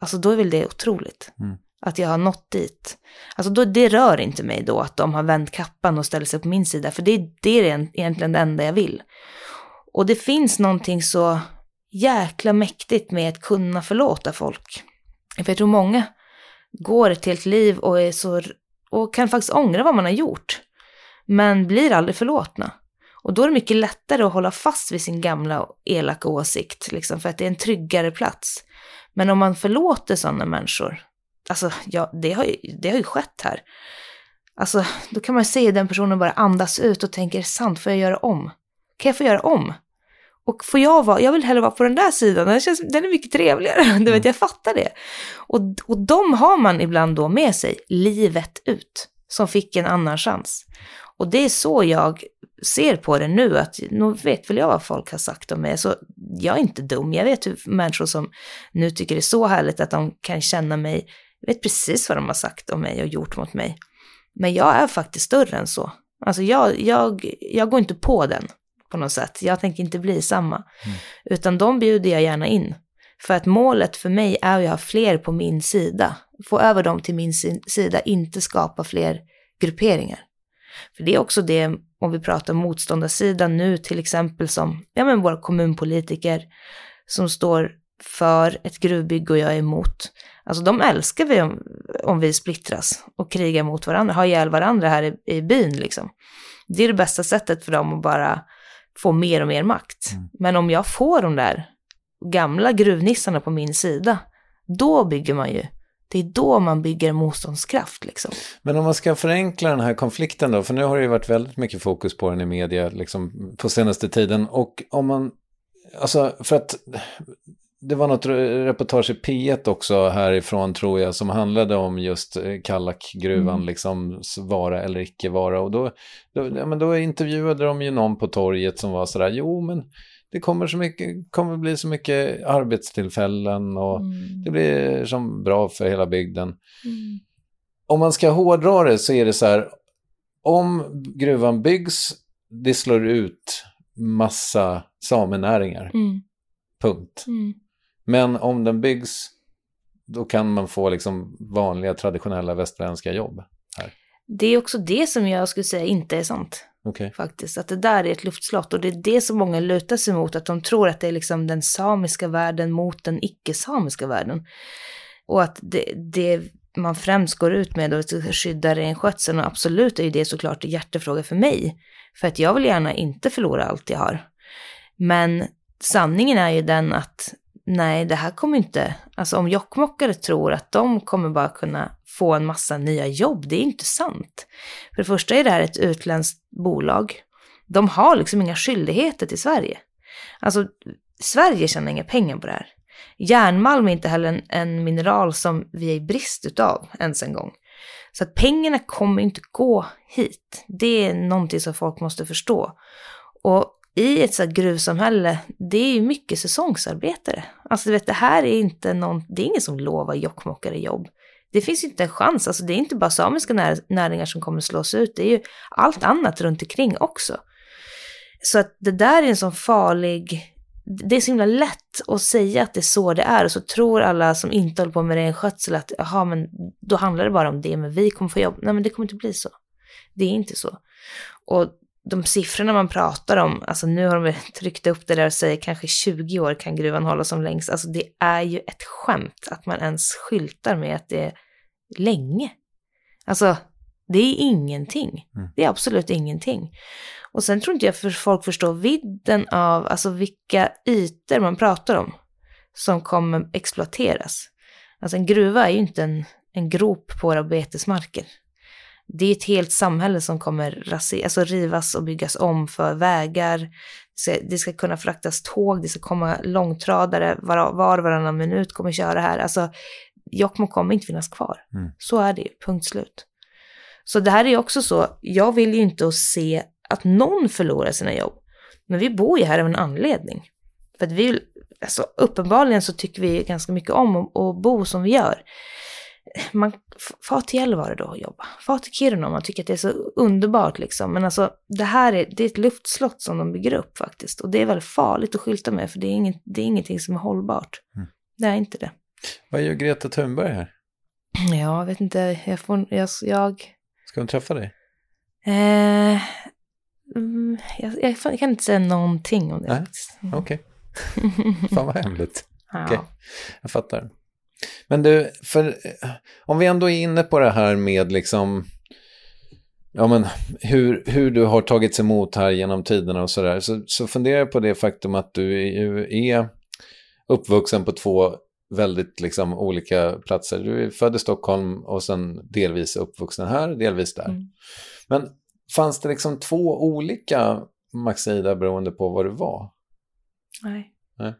alltså då är väl det otroligt. Mm. Att jag har nått dit. Alltså då, det rör inte mig då att de har vänt kappan och ställer sig på min sida, för det, det är egentligen det enda jag vill. Och det finns någonting så jäkla mäktigt med att kunna förlåta folk. För jag tror många går ett helt liv och är så och kan faktiskt ångra vad man har gjort. Men blir aldrig förlåtna. Och då är det mycket lättare att hålla fast vid sin gamla elaka åsikt, liksom, för att det är en tryggare plats. Men om man förlåter sådana människor, alltså ja, det har ju, det har ju skett här. Alltså, då kan man se den personen bara andas ut och tänker, sant, får jag göra om? Kan jag få göra om? Och får jag vara, jag vill hellre vara på den där sidan, den, känns, den är mycket trevligare, du vet, mm. jag fattar det. Och, och de har man ibland då med sig livet ut, som fick en annan chans. Och det är så jag ser på det nu, att nu vet väl jag vad folk har sagt om mig, så jag är inte dum, jag vet hur människor som nu tycker det är så härligt att de kan känna mig, jag vet precis vad de har sagt om mig och gjort mot mig. Men jag är faktiskt större än så. Alltså jag, jag, jag går inte på den på något sätt. Jag tänker inte bli samma. Mm. Utan de bjuder jag gärna in. För att målet för mig är att ha fler på min sida. Få över dem till min sida, inte skapa fler grupperingar. För det är också det, om vi pratar motståndarsidan nu till exempel som, ja men våra kommunpolitiker som står för ett gruvbygge och jag är emot. Alltså de älskar vi om, om vi splittras och krigar mot varandra, har ihjäl varandra här i, i byn liksom. Det är det bästa sättet för dem att bara få mer och mer makt. Mm. Men om jag får de där gamla gruvnissarna på min sida, Då bygger man ju. Det är då man bygger motståndskraft liksom. Men om man ska förenkla den här konflikten då, för nu har det ju varit väldigt mycket fokus på den i media liksom, på senaste tiden. Och om man, alltså för att det var något reportage i P1 också härifrån tror jag som handlade om just eh, Kallakgruvan, mm. liksom vara eller icke vara. Och då, då, ja, men då intervjuade de ju någon på torget som var sådär, jo men det kommer, så mycket, kommer bli så mycket arbetstillfällen och mm. det blir som bra för hela bygden. Mm. Om man ska hårdra det så är det så här, om gruvan byggs, det slår ut massa samenäringar. Mm. Punkt. Mm. Men om den byggs, då kan man få liksom vanliga traditionella västerländska jobb här. Det är också det som jag skulle säga inte är sant. Okay. Faktiskt, att det där är ett luftslott och det är det som många lutar sig mot, att de tror att det är liksom den samiska världen mot den icke-samiska världen. Och att det, det man främst går ut med att skydda renskötseln, och absolut är ju det såklart en hjärtefråga för mig. För att jag vill gärna inte förlora allt jag har. Men sanningen är ju den att nej, det här kommer inte, alltså om jokkmokkare tror att de kommer bara kunna få en massa nya jobb, det är inte sant. För det första är det här ett utländskt bolag. De har liksom inga skyldigheter till Sverige. Alltså, Sverige tjänar inga pengar på det här. Järnmalm är inte heller en, en mineral som vi är i brist utav ens en gång. Så att pengarna kommer inte gå hit. Det är någonting som folk måste förstå. Och i ett så gruvsamhälle, det är ju mycket säsongsarbetare. Alltså du vet, det här är inte någon, det är ingen som lovar jokkmokkare jobb. Det finns inte en chans, alltså det är inte bara samiska när, näringar som kommer slås ut, det är ju allt annat runt omkring också. Så att det där är en sån farlig, det är så himla lätt att säga att det är så det är och så tror alla som inte håller på med renskötsel att jaha men då handlar det bara om det, men vi kommer få jobb. Nej men det kommer inte bli så. Det är inte så. Och de siffrorna man pratar om, alltså nu har de tryckt upp det där och säger kanske 20 år kan gruvan hålla som längst. Alltså det är ju ett skämt att man ens skyltar med att det är länge. Alltså det är ingenting. Mm. Det är absolut ingenting. Och sen tror inte jag för folk förstår vidden av, alltså vilka ytor man pratar om som kommer exploateras. Alltså en gruva är ju inte en, en grop på våra betesmarker det är ett helt samhälle som kommer raser, alltså rivas och byggas om för vägar. Det ska, kunna fraktas tåg, det ska komma långtradare var, var varannan minut kommer köra här. Alltså, Jokkmokk kommer inte finnas kvar. Mm. Så är det punkt slut. Så det här är också så, jag vill ju inte se att någon förlorar sina jobb. Men vi bor ju här av en anledning. För att vi, alltså uppenbarligen så tycker vi ganska mycket om att bo som vi gör man, far till Gällivare då och jobba. Far till Kiruna om man tycker att det är så underbart liksom. Men alltså det här är, det är ett luftslott som de bygger upp faktiskt. Och det är väldigt farligt att skylta med för det är, inget, det är ingenting som är hållbart. Mm. Det är inte det. Vad gör Greta Thunberg här? Ja, jag vet inte. Jag får, jag, jag... Ska hon träffa dig? Eh, mm, jag, jag, kan inte säga någonting om det. Mm. okej. Okay. Fan vad hemligt. ja. Okay. jag fattar. Men du, för eh, om vi ändå är inne på det här med liksom ja, men hur, hur du har tagits emot här genom tiderna och sådär, så, så funderar jag på det faktum att du är, är uppvuxen på två väldigt liksom, olika platser. Du är född i Stockholm och sen delvis uppvuxen här, delvis där. Mm. Men fanns det liksom två olika Maxida beroende på vad du var? Nej. Nej,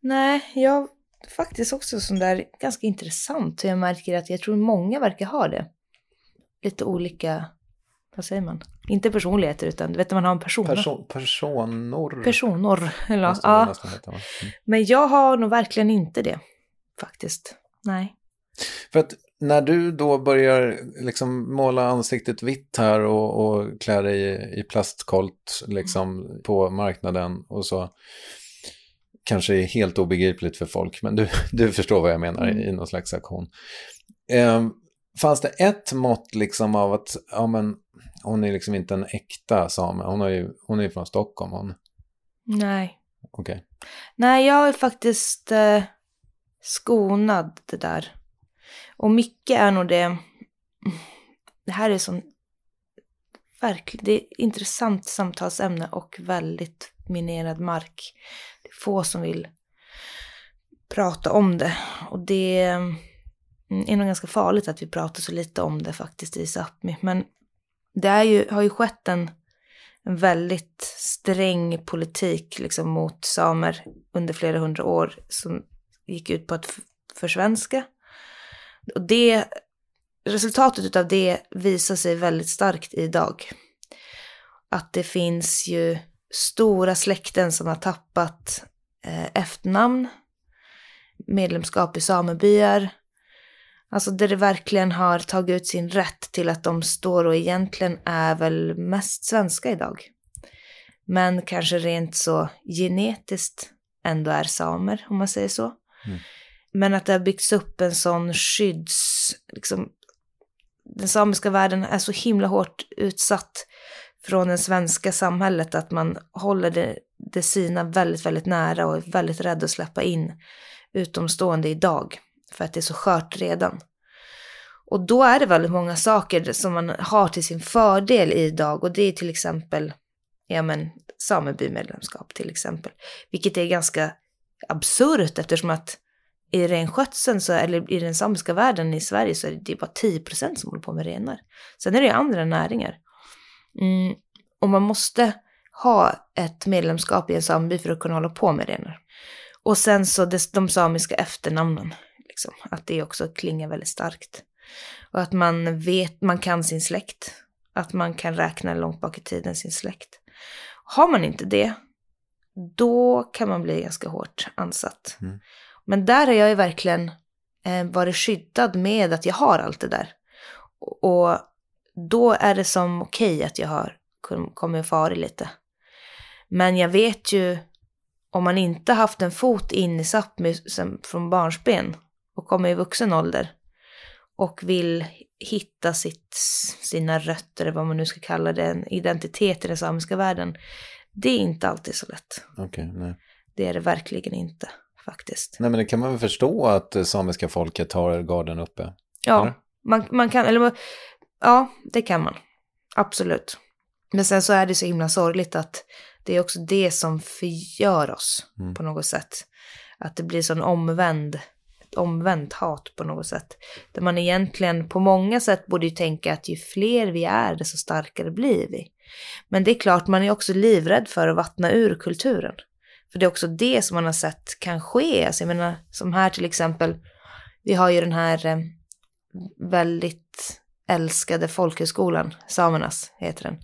Nej jag faktiskt också sån där ganska intressant hur jag märker att jag tror många verkar ha det. Lite olika, vad säger man? Inte personligheter utan du vet när man har en person. Person, personor. Personor, eller ja. Mm. Men jag har nog verkligen inte det faktiskt. Nej. För att när du då börjar liksom måla ansiktet vitt här och, och klä dig i, i plastkolt liksom mm. på marknaden och så kanske är helt obegripligt för folk, men du, du förstår vad jag menar mm. i någon slags aktion. Eh, fanns det ett mått liksom av att, ja men, hon är liksom inte en äkta same, hon är ju hon är från Stockholm hon. Nej. Okej. Okay. Nej, jag är faktiskt eh, skonad det där. Och mycket är nog det, det här är sån, verkligen, det är intressant samtalsämne och väldigt minerad mark. Det är få som vill prata om det. Och det mm, är nog ganska farligt att vi pratar så lite om det faktiskt i Sápmi. Men det är ju, har ju skett en, en väldigt sträng politik liksom, mot samer under flera hundra år som gick ut på att försvenska. Och det, resultatet av det visar sig väldigt starkt idag. Att det finns ju stora släkten som har tappat eh, efternamn, medlemskap i samebyar. Alltså där det verkligen har tagit ut sin rätt till att de står och egentligen är väl mest svenska idag. Men kanske rent så genetiskt ändå är samer, om man säger så. Mm. Men att det har byggts upp en sån skydds... Liksom, den samiska världen är så himla hårt utsatt från det svenska samhället att man håller det, det sina väldigt, väldigt nära och är väldigt rädd att släppa in utomstående idag. För att det är så skört redan. Och då är det väldigt många saker som man har till sin fördel idag och det är till exempel ja men, samebymedlemskap till exempel. Vilket är ganska absurt eftersom att i renskötseln, så, eller i den samiska världen i Sverige, så är det bara 10 procent som håller på med renar. Sen är det ju andra näringar. Mm, och man måste ha ett medlemskap i en sameby för att kunna hålla på med renar. Och sen så det, de samiska efternamnen, liksom, att det också klingar väldigt starkt. Och att man vet, man kan sin släkt. Att man kan räkna långt bak i tiden sin släkt. Har man inte det, då kan man bli ganska hårt ansatt. Mm. Men där har jag ju verkligen eh, varit skyddad med att jag har allt det där. Och då är det som okej okay att jag har kommit fara lite. Men jag vet ju om man inte haft en fot in i Sápmi från barnsben och kommer i vuxen ålder och vill hitta sitt, sina rötter, eller vad man nu ska kalla det, en identitet i den samiska världen. Det är inte alltid så lätt. Okay, nej. Det är det verkligen inte faktiskt. Nej men det kan man väl förstå att det samiska folket har garden uppe? Ja, man, man kan, eller ja, det kan man. Absolut. Men sen så är det så himla sorgligt att det är också det som förgör oss mm. på något sätt. Att det blir sån omvänd, ett omvänt hat på något sätt. Där man egentligen på många sätt borde ju tänka att ju fler vi är, desto starkare blir vi. Men det är klart, man är också livrädd för att vattna ur kulturen. För det är också det som man har sett kan ske. Alltså jag menar, som här till exempel, vi har ju den här eh, väldigt älskade folkhögskolan, Samernas heter den.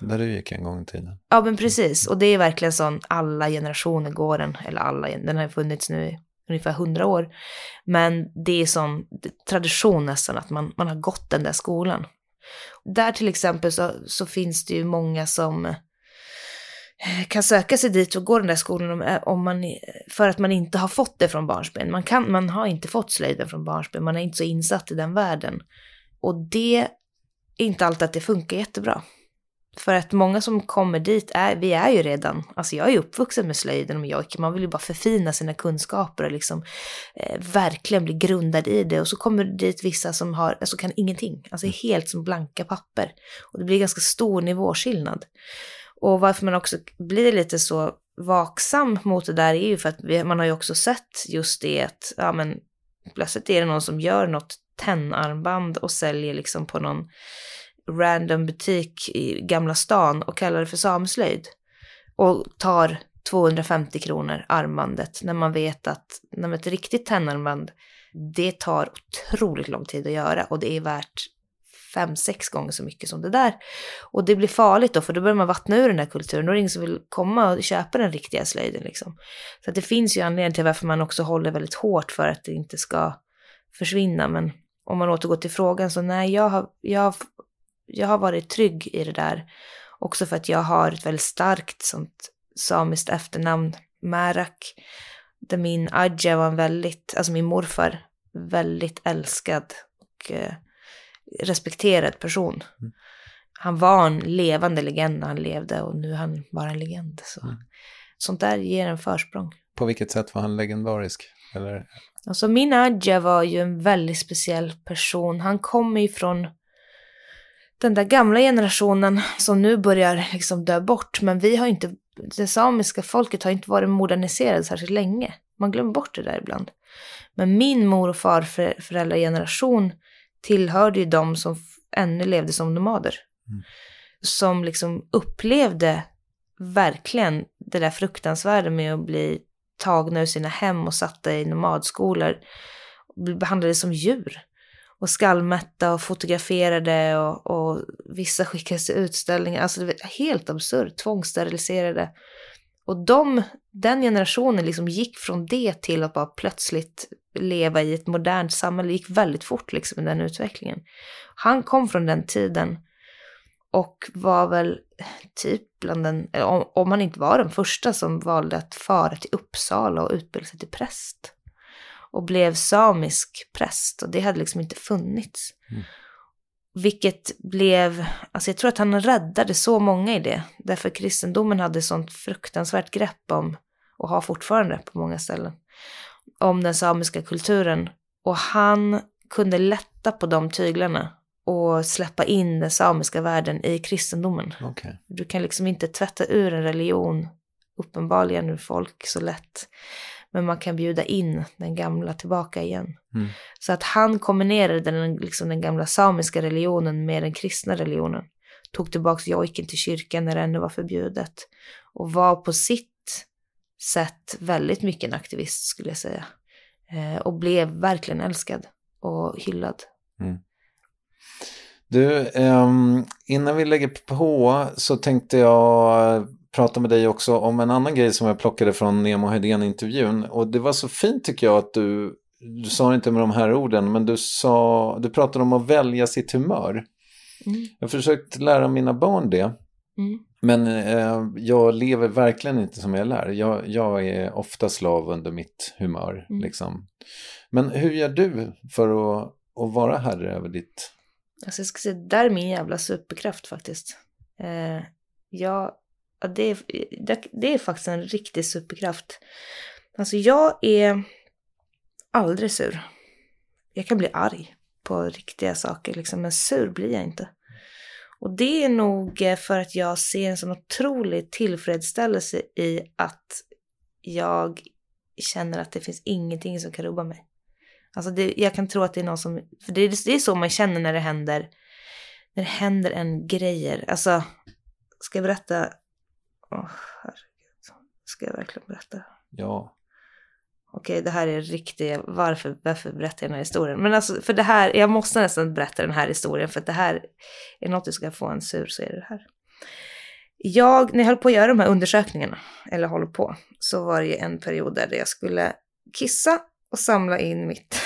Där du gick en gång i tiden. Ja, men precis. Och det är verkligen sån, alla generationer går den, eller alla, den har funnits nu i ungefär hundra år. Men det är sån tradition nästan att man, man har gått den där skolan. Där till exempel så, så finns det ju många som eh, kan söka sig dit och gå den där skolan om, om man, för att man inte har fått det från barnsben. Man, kan, man har inte fått slöjden från barnsben, man är inte så insatt i den världen. Och det är inte alltid att det funkar jättebra. För att många som kommer dit, är, vi är ju redan, alltså jag är uppvuxen med slöjden och mjölk, man vill ju bara förfina sina kunskaper och liksom eh, verkligen bli grundad i det. Och så kommer det dit vissa som har, alltså kan ingenting, alltså är helt som blanka papper. Och det blir ganska stor nivåskillnad. Och varför man också blir lite så vaksam mot det där är ju för att man har ju också sett just det att, ja men plötsligt är det någon som gör något tennarmband och säljer liksom på någon random butik i Gamla stan och kallar det för samslöjd. Och tar 250 kronor armbandet när man vet att när ett riktigt tennarmband, det tar otroligt lång tid att göra och det är värt fem, sex gånger så mycket som det där. Och det blir farligt då, för då börjar man vattna ur den här kulturen. Då är det ingen som vill komma och köpa den riktiga slöjden liksom. Så att det finns ju anledning till varför man också håller väldigt hårt för att det inte ska försvinna. Men om man återgår till frågan så nej, jag har, jag, jag har varit trygg i det där. Också för att jag har ett väldigt starkt sånt samiskt efternamn, Märak. Där min Adja var en väldigt, alltså min morfar, väldigt älskad och eh, respekterad person. Mm. Han var en levande legend när han levde och nu är han bara en legend. Så. Mm. Sånt där ger en försprång. På vilket sätt var han legendarisk? Eller? Alltså min Adja var ju en väldigt speciell person. Han kommer ju från den där gamla generationen som nu börjar liksom dö bort. Men vi har inte, det samiska folket har inte varit moderniserade särskilt länge. Man glömmer bort det där ibland. Men min mor och farföräldrageneration tillhörde ju de som ännu levde som nomader. Mm. Som liksom upplevde verkligen det där fruktansvärda med att bli tagna ur sina hem och satta i nomadskolor. Behandlade som djur. Och skallmätta och fotograferade och, och vissa skickades till utställningar. Alltså det var helt absurt, tvångssteriliserade. Och de, den generationen liksom gick från det till att bara plötsligt leva i ett modernt samhälle. Det gick väldigt fort liksom i den utvecklingen. Han kom från den tiden och var väl typ bland den, om, om han inte var den första som valde att fara till Uppsala och utbilda sig till präst. Och blev samisk präst och det hade liksom inte funnits. Mm. Vilket blev, alltså jag tror att han räddade så många i det. Därför kristendomen hade sånt fruktansvärt grepp om, och har fortfarande på många ställen, om den samiska kulturen. Och han kunde lätta på de tyglarna och släppa in den samiska världen i kristendomen. Okay. Du kan liksom inte tvätta ur en religion, uppenbarligen ur folk, så lätt. Men man kan bjuda in den gamla tillbaka igen. Mm. Så att han kombinerade den, liksom den gamla samiska religionen med den kristna religionen. Tog tillbaka jojken till kyrkan när det ännu var förbjudet. Och var på sitt sätt väldigt mycket en aktivist skulle jag säga. Eh, och blev verkligen älskad och hyllad. Mm. Du, um, innan vi lägger på så tänkte jag prata med dig också om en annan grej som jag plockade från Nemo Hedén-intervjun. Och det var så fint tycker jag att du, du sa inte med de här orden, men du, sa, du pratade om att välja sitt humör. Mm. Jag har försökt lära mina barn det. Mm. Men eh, jag lever verkligen inte som jag lär. Jag, jag är ofta slav under mitt humör. Mm. Liksom. Men hur gör du för att, att vara herre över ditt Alltså jag ska säga, där är min jävla superkraft faktiskt. Eh, jag, ja, det, är, det, det är faktiskt en riktig superkraft. Alltså jag är aldrig sur. Jag kan bli arg på riktiga saker liksom, men sur blir jag inte. Och det är nog eh, för att jag ser en sån otrolig tillfredsställelse i att jag känner att det finns ingenting som kan rubba mig. Alltså det, jag kan tro att det är någon som, för det är, det är så man känner när det händer, när det händer en grejer. Alltså, ska jag berätta? Åh, oh, herregud. Ska jag verkligen berätta? Ja. Okej, det här är riktigt, varför, varför berättar jag den här historien? Men alltså, för det här, jag måste nästan berätta den här historien, för att det här är något du ska få en sur så är det det här. Jag, när jag höll på att göra de här undersökningarna, eller håller på, så var det ju en period där jag skulle kissa och samla in mitt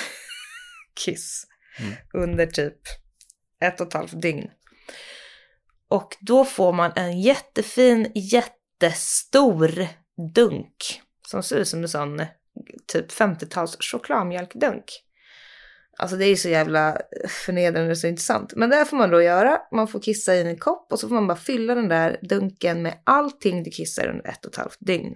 kiss mm. under typ ett och ett halvt dygn. Och då får man en jättefin, jättestor dunk som ser ut som en sån typ 50-tals chokladmjölkdunk. Alltså det är ju så jävla förnedrande så intressant. Men det får man då göra. Man får kissa i en kopp och så får man bara fylla den där dunken med allting du kissar under ett och ett halvt dygn.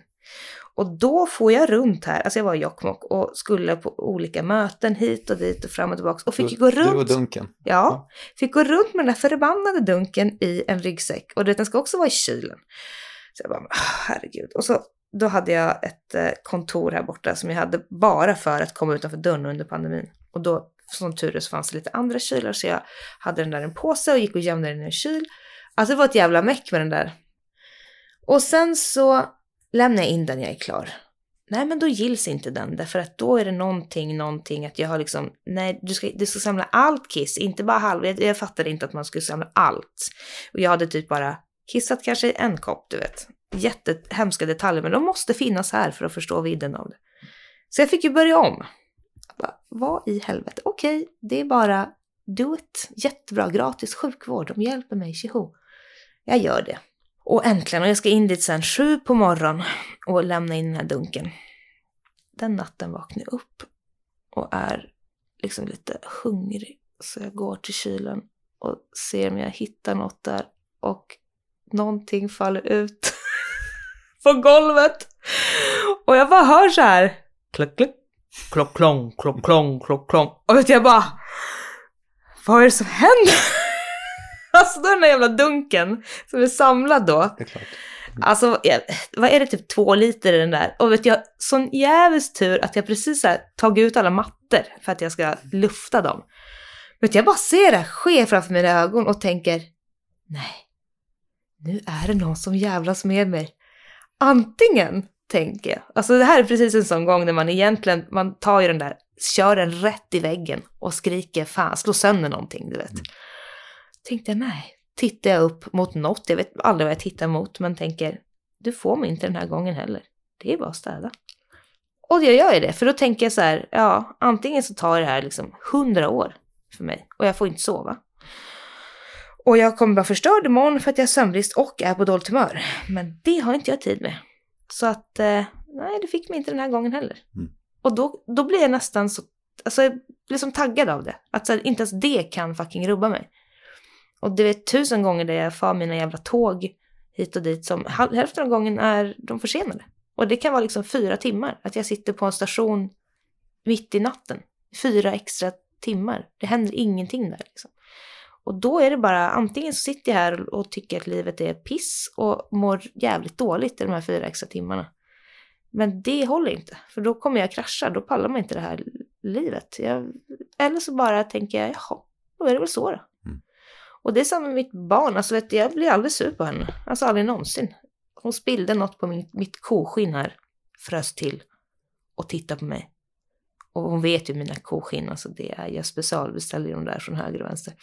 Och då får jag runt här, alltså jag var i Jokkmokk och skulle på olika möten hit och dit och fram och tillbaka och fick du, gå runt. Du och dunken? Ja, fick gå runt med den där förbannade dunken i en ryggsäck och den ska också vara i kylen. Så jag bara, herregud. Och så då hade jag ett eh, kontor här borta som jag hade bara för att komma utanför dörren under pandemin. Och då, som tur är, så fanns det lite andra kylar så jag hade den där i en påse och gick och gömde den i en kyl. Alltså det var ett jävla meck med den där. Och sen så lämnar jag in den när jag är klar. Nej, men då gills inte den, därför att då är det någonting, någonting att jag har liksom, nej, du ska, du ska samla allt kiss, inte bara halv. Jag, jag fattade inte att man skulle samla allt. Och jag hade typ bara kissat kanske en kopp, du vet. Jättehemska detaljer, men de måste finnas här för att förstå vidden av det. Så jag fick ju börja om. Bara, Vad i helvete? Okej, okay, det är bara do it. Jättebra, gratis sjukvård, de hjälper mig, tjoho. Jag gör det. Och äntligen, och jag ska in dit sen sju på morgonen och lämna in den här dunken. Den natten vaknar jag upp och är liksom lite hungrig. Så jag går till kylen och ser om jag hittar något där och någonting faller ut på golvet. Och jag bara hör så här. Kluck, kluck, klock, klong, klock, klong, klock, klong. Och vet jag bara. Vad är det som händer? Alltså den där jävla dunken som är samlad då. Det är klart. Alltså, jag, vad är det, typ två liter i den där? Och vet jag, sån jävels tur att jag precis har tagit ut alla mattor för att jag ska lufta dem. Vet jag bara ser det här ske framför mina ögon och tänker, nej, nu är det någon som jävlas med mig. Antingen, tänker jag, alltså det här är precis en sån gång när man egentligen, man tar ju den där, kör den rätt i väggen och skriker fan, slå sönder någonting, du vet. Mm. Tänkte jag, nej, tittar jag upp mot något, jag vet aldrig vad jag tittar mot, men tänker, du får mig inte den här gången heller. Det är bara att städa. Och jag gör ju det, för då tänker jag så här, ja, antingen så tar det här liksom hundra år för mig och jag får inte sova. Och jag kommer vara förstörd imorgon för att jag har sömnbrist och är på dåligt humör. Men det har inte jag tid med. Så att, eh, nej, det fick mig inte den här gången heller. Mm. Och då, då blir jag nästan så, alltså jag blir som taggad av det. Att så här, inte ens det kan fucking rubba mig. Och det är tusen gånger där jag far mina jävla tåg hit och dit som hälften av gången är de försenade. Och det kan vara liksom fyra timmar. Att jag sitter på en station mitt i natten. Fyra extra timmar. Det händer ingenting där liksom. Och då är det bara, antingen så sitter jag här och tycker att livet är piss och mår jävligt dåligt i de här fyra extra timmarna. Men det håller inte, för då kommer jag krascha, då pallar man inte det här livet. Jag, eller så bara tänker jag, jaha, då är det väl så då. Och det är samma med mitt barn, alltså vet du, jag blir aldrig sur på henne. Alltså aldrig någonsin. Hon spillde något på min, mitt koskinn här, frös till och tittade på mig. Och hon vet ju mina koskinn, alltså det är, jag specialbeställer ju de där från höger och vänster.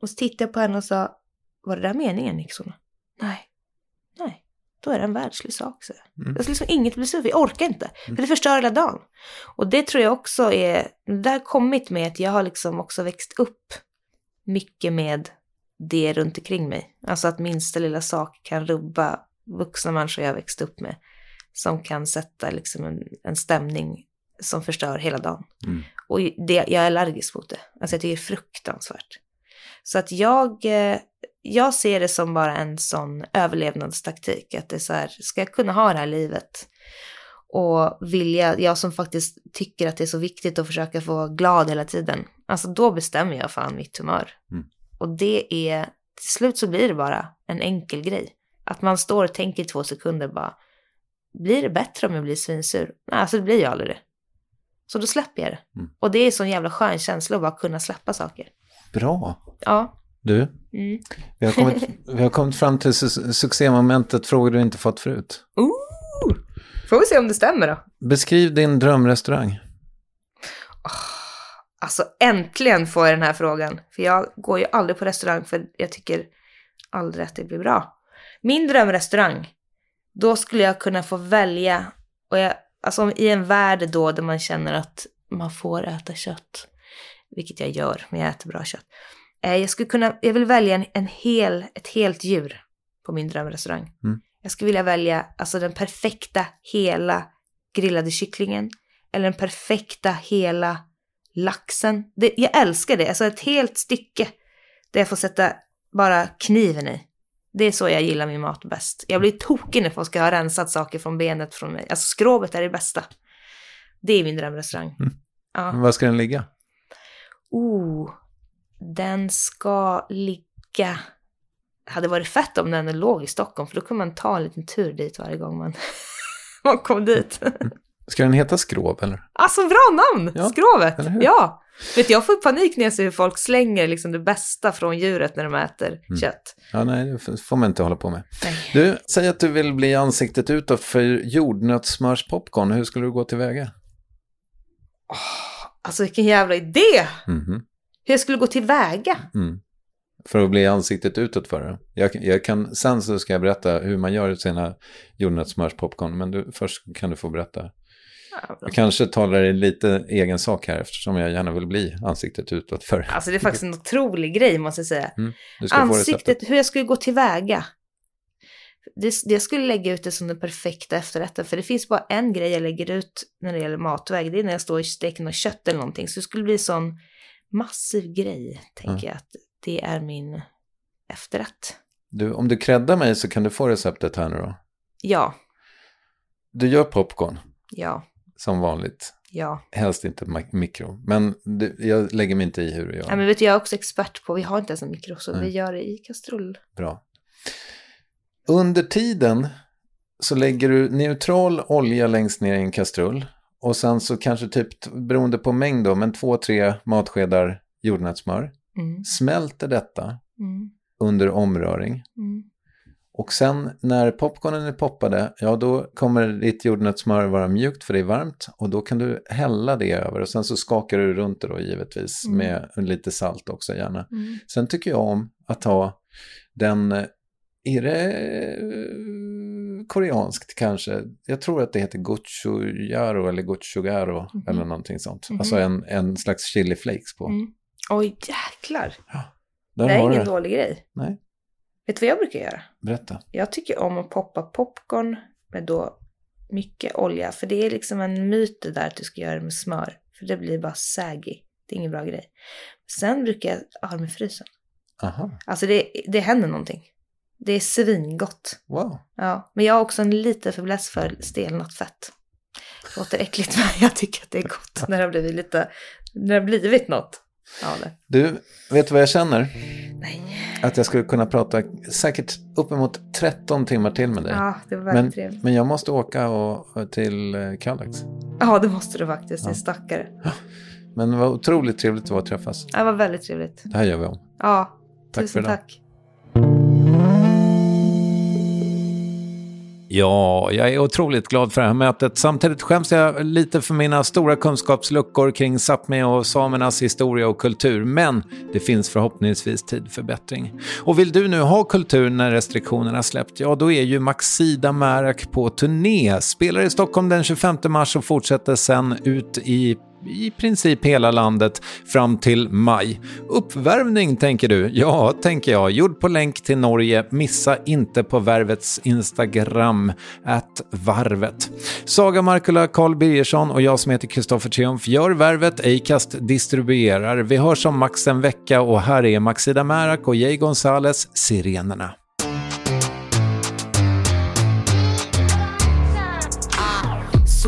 Och så tittade jag på henne och sa, var det där meningen Nixon? Nej, nej, då är det en världslig sak. Så. Mm. Jag ska liksom inget bli sur för, jag orkar inte. Mm. För det förstör hela dagen. Och det tror jag också är, det har kommit med att jag har liksom också växt upp mycket med det runt omkring mig. Alltså att minsta lilla sak kan rubba vuxna människor jag växt upp med. Som kan sätta liksom en, en stämning som förstör hela dagen. Mm. Och det, jag är allergisk mot det. Alltså jag tycker det är fruktansvärt. Så att jag, eh, jag ser det som bara en sån överlevnadstaktik. Att det är så här, ska jag kunna ha det här livet och vilja, jag som faktiskt tycker att det är så viktigt att försöka få vara glad hela tiden. Alltså då bestämmer jag fan mitt humör. Mm. Och det är, till slut så blir det bara en enkel grej. Att man står och tänker i två sekunder bara, blir det bättre om jag blir svinsur? Nej, alltså det blir ju aldrig det. Så då släpper jag det. Mm. Och det är så en jävla skön känsla att bara kunna släppa saker. Bra. Ja. Du, mm. vi, har kommit, vi har kommit fram till su succémomentet frågor du inte fått förut. Ooh. Får vi se om det stämmer då. Beskriv din drömrestaurang. Oh, alltså äntligen får jag den här frågan. För jag går ju aldrig på restaurang för jag tycker aldrig att det blir bra. Min drömrestaurang, då skulle jag kunna få välja. Och jag, alltså i en värld då där man känner att man får äta kött vilket jag gör, men jag äter bra kött. Eh, jag skulle kunna, jag vill välja en, en hel, ett helt djur på min drömrestaurang. Mm. Jag skulle vilja välja alltså den perfekta hela grillade kycklingen eller den perfekta hela laxen. Det, jag älskar det, alltså ett helt stycke där jag får sätta bara kniven i. Det är så jag gillar min mat bäst. Jag blir tokig när folk ska ha rensat saker från benet från mig. Alltså skrovet är det bästa. Det är min drömrestaurang. Mm. Ja. Var ska den ligga? oh, den ska ligga... Hade varit fett om den låg i Stockholm, för då kunde man ta en liten tur dit varje gång man, man kom dit. Ska den heta Skrov eller? Alltså bra namn! Ja, Skrovet! Ja! Vet jag får panik när jag ser hur folk slänger liksom det bästa från djuret när de äter mm. kött. Ja, nej, det får man inte hålla på med. Nej. Du, säg att du vill bli ansiktet utåt för jordnötssmörspopcorn. Hur skulle du gå tillväga? Oh Alltså vilken jävla idé! Mm -hmm. Hur jag skulle gå tillväga. Mm. För att bli ansiktet utåt för det. Jag, jag, kan, sen så ska jag berätta hur man gör sina jordnötssmörspopcorn. Men du, först kan du få berätta. jag kanske talar i lite egen sak här eftersom jag gärna vill bli ansiktet utåt för. Alltså det är faktiskt en otrolig grej måste jag säga. Mm, ansiktet, hur jag skulle gå tillväga det, det skulle lägga ut det som den perfekta efterrätten. För det finns bara en grej jag lägger ut när det gäller matväg. Det är när jag står och steker något kött eller någonting. Så det skulle bli sån massiv grej, tänker mm. jag. Att det är min efterrätt. Du, om du creddar mig så kan du få receptet här nu då. Ja. Du gör popcorn. Ja. Som vanligt. Ja. Helst inte mikro. Men du, jag lägger mig inte i hur du gör. Ja, men vet du, jag är också expert på, vi har inte ens en mikro, så Nej. vi gör det i kastrull. Bra. Under tiden så lägger du neutral olja längst ner i en kastrull. Och sen så kanske typ, beroende på mängd då, men två, tre matskedar jordnötssmör. Mm. Smälter detta Mm. under omröring. Mm. Och sen när popcornen är poppade, ja då kommer ditt jordnötssmör vara mjukt för det är varmt. Och då kan du hälla det över och sen så skakar du runt det då givetvis Mm. med lite salt också gärna. Mm. Sen tycker jag om att ha den, är det koreanskt kanske? Jag tror att det heter gochujaro eller gochugaro Mhm. eller någonting sånt. Mhm. Alltså en, en slags chili flakes på. Oj, jäklar. Där det är ingen det. dålig grej. Nej, Vet du vad jag brukar göra? berätta. Jag tycker om att poppa popcorn med då mycket olja. För det är liksom en myt det där att du ska göra det med smör. För det blir bara saggy. Det är ingen bra grej. Sen brukar jag ha det med frysen. Aha, Alltså det, det händer någonting. Det är svingott. wow. Ja, men jag har också en liten fäbless för stelnat fett. Det låter äckligt men jag tycker att det är gott när det har blivit lite, när det har blivit något av det. Du, vet du vad jag känner? Nej. Att jag skulle kunna prata säkert uppemot 13 timmar till med dig. Ja, det var väldigt men, trevligt. men jag måste åka och, till eh, Kallax. Ja, det måste du faktiskt. Ja. stackare. Men det var otroligt trevligt att träffas. Det var väldigt trevligt. Det här gör vi om. Ja, Tack tusen tack. Ja, jag är otroligt glad för det här mötet. Samtidigt skäms jag lite för mina stora kunskapsluckor kring Sápmi och samernas historia och kultur. Men det finns förhoppningsvis tid för bättring. Och vill du nu ha kultur när restriktionerna släppt, ja då är ju Maxida Märak på turné. Spelar i Stockholm den 25 mars och fortsätter sen ut i i princip hela landet fram till maj. Uppvärmning tänker du? Ja, tänker jag. Gjord på länk till Norge. Missa inte på Värvets Instagram, att varvet. Saga Markula, Carl Birgersson och jag som heter Kristoffer Triumf gör Värvet, Acast distribuerar. Vi hörs om max en vecka och här är Maxida Märak och Jay Gonzales, Sirenerna.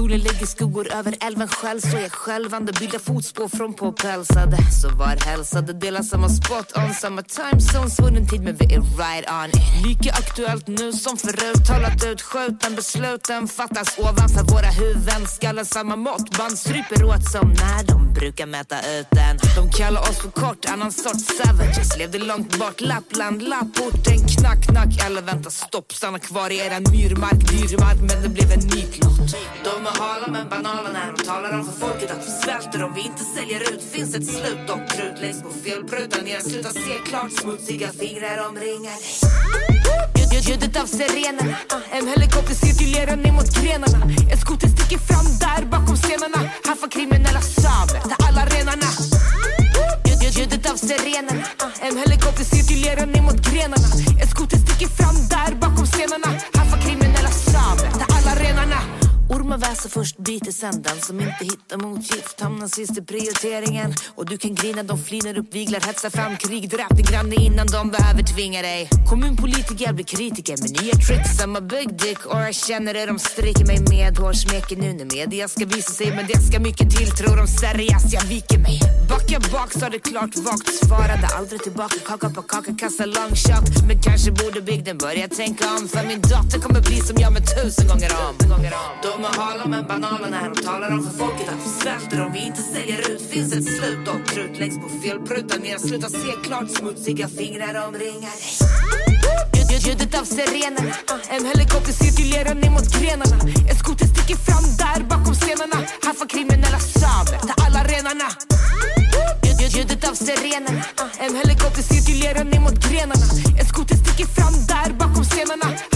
Solen lägger skuggor över älven själv Så jag självande bildar fotspår från påpälsade Så var hälsade delar samma spot on Samma time zone, svunnen tid men vi är right on Lika aktuellt nu som förut Talat ut, skjuten, besluten fattas ovanför våra huvuden. Skallar samma mått, band stryper åt som när de brukar mäta ut den. De kallar oss för kort, annan sorts savages. Levde långt bort, Lappland, lapporten Knack, knack, eller vänta stopp Stanna kvar i eran myrmark, dyrmark, Men det blev en nitlott De har hala men banala när de talar om för folket att vi svälter. Om vi inte säljer ut Finns ett slut. Och krut längst på felbrutan Jag slutar se klart, smutsiga fingrar omringar Ljudet av sirenerna. En helikopter cirkulerar ner mot grenarna. En skoter sticker fram där bakom stenarna Här får kriminella samer ta alla renarna. Ljudet av sirenerna. En helikopter cirkulerar ner mot grenarna. En skoter sticker fram där bakom stenarna Ormar väser först, biter sen Den som inte hittar motgift. Hamnar sist i prioriteringen Och du kan grina, de flinar upp, viglar, hetsar fram krig. Dräp din granne innan de behöver tvinga dig. Kommunpolitiker blir kritiker med nya tricks. I'm a big dick och jag känner det. De stryker mig med hår, smeker nu när media ska visa sig Men det ska mycket till, tror de seriöst jag viker mig? Backa bak, sa det klart vagt Svarade aldrig tillbaka, kaka på kaka, kasta long shot Men kanske borde bygden börja tänka om För min dotter kommer bli som jag med tusen gånger om. De är hala men banala när de talar om. För folket att vi svälter om vi inte säljer ut. Finns ett slut och krut läggs på felprutan. När jag slutar se klart, smutsiga fingrar omringar dig Ljudet av sirenerna. En helikopter cirkulerar ner mot grenarna. En skoter sticker fram där bakom stenarna. Här får kriminella samer ta alla renarna. Ljudet av sirenerna. En helikopter cirkulerar ner mot grenarna. En skoter sticker fram där bakom stenarna.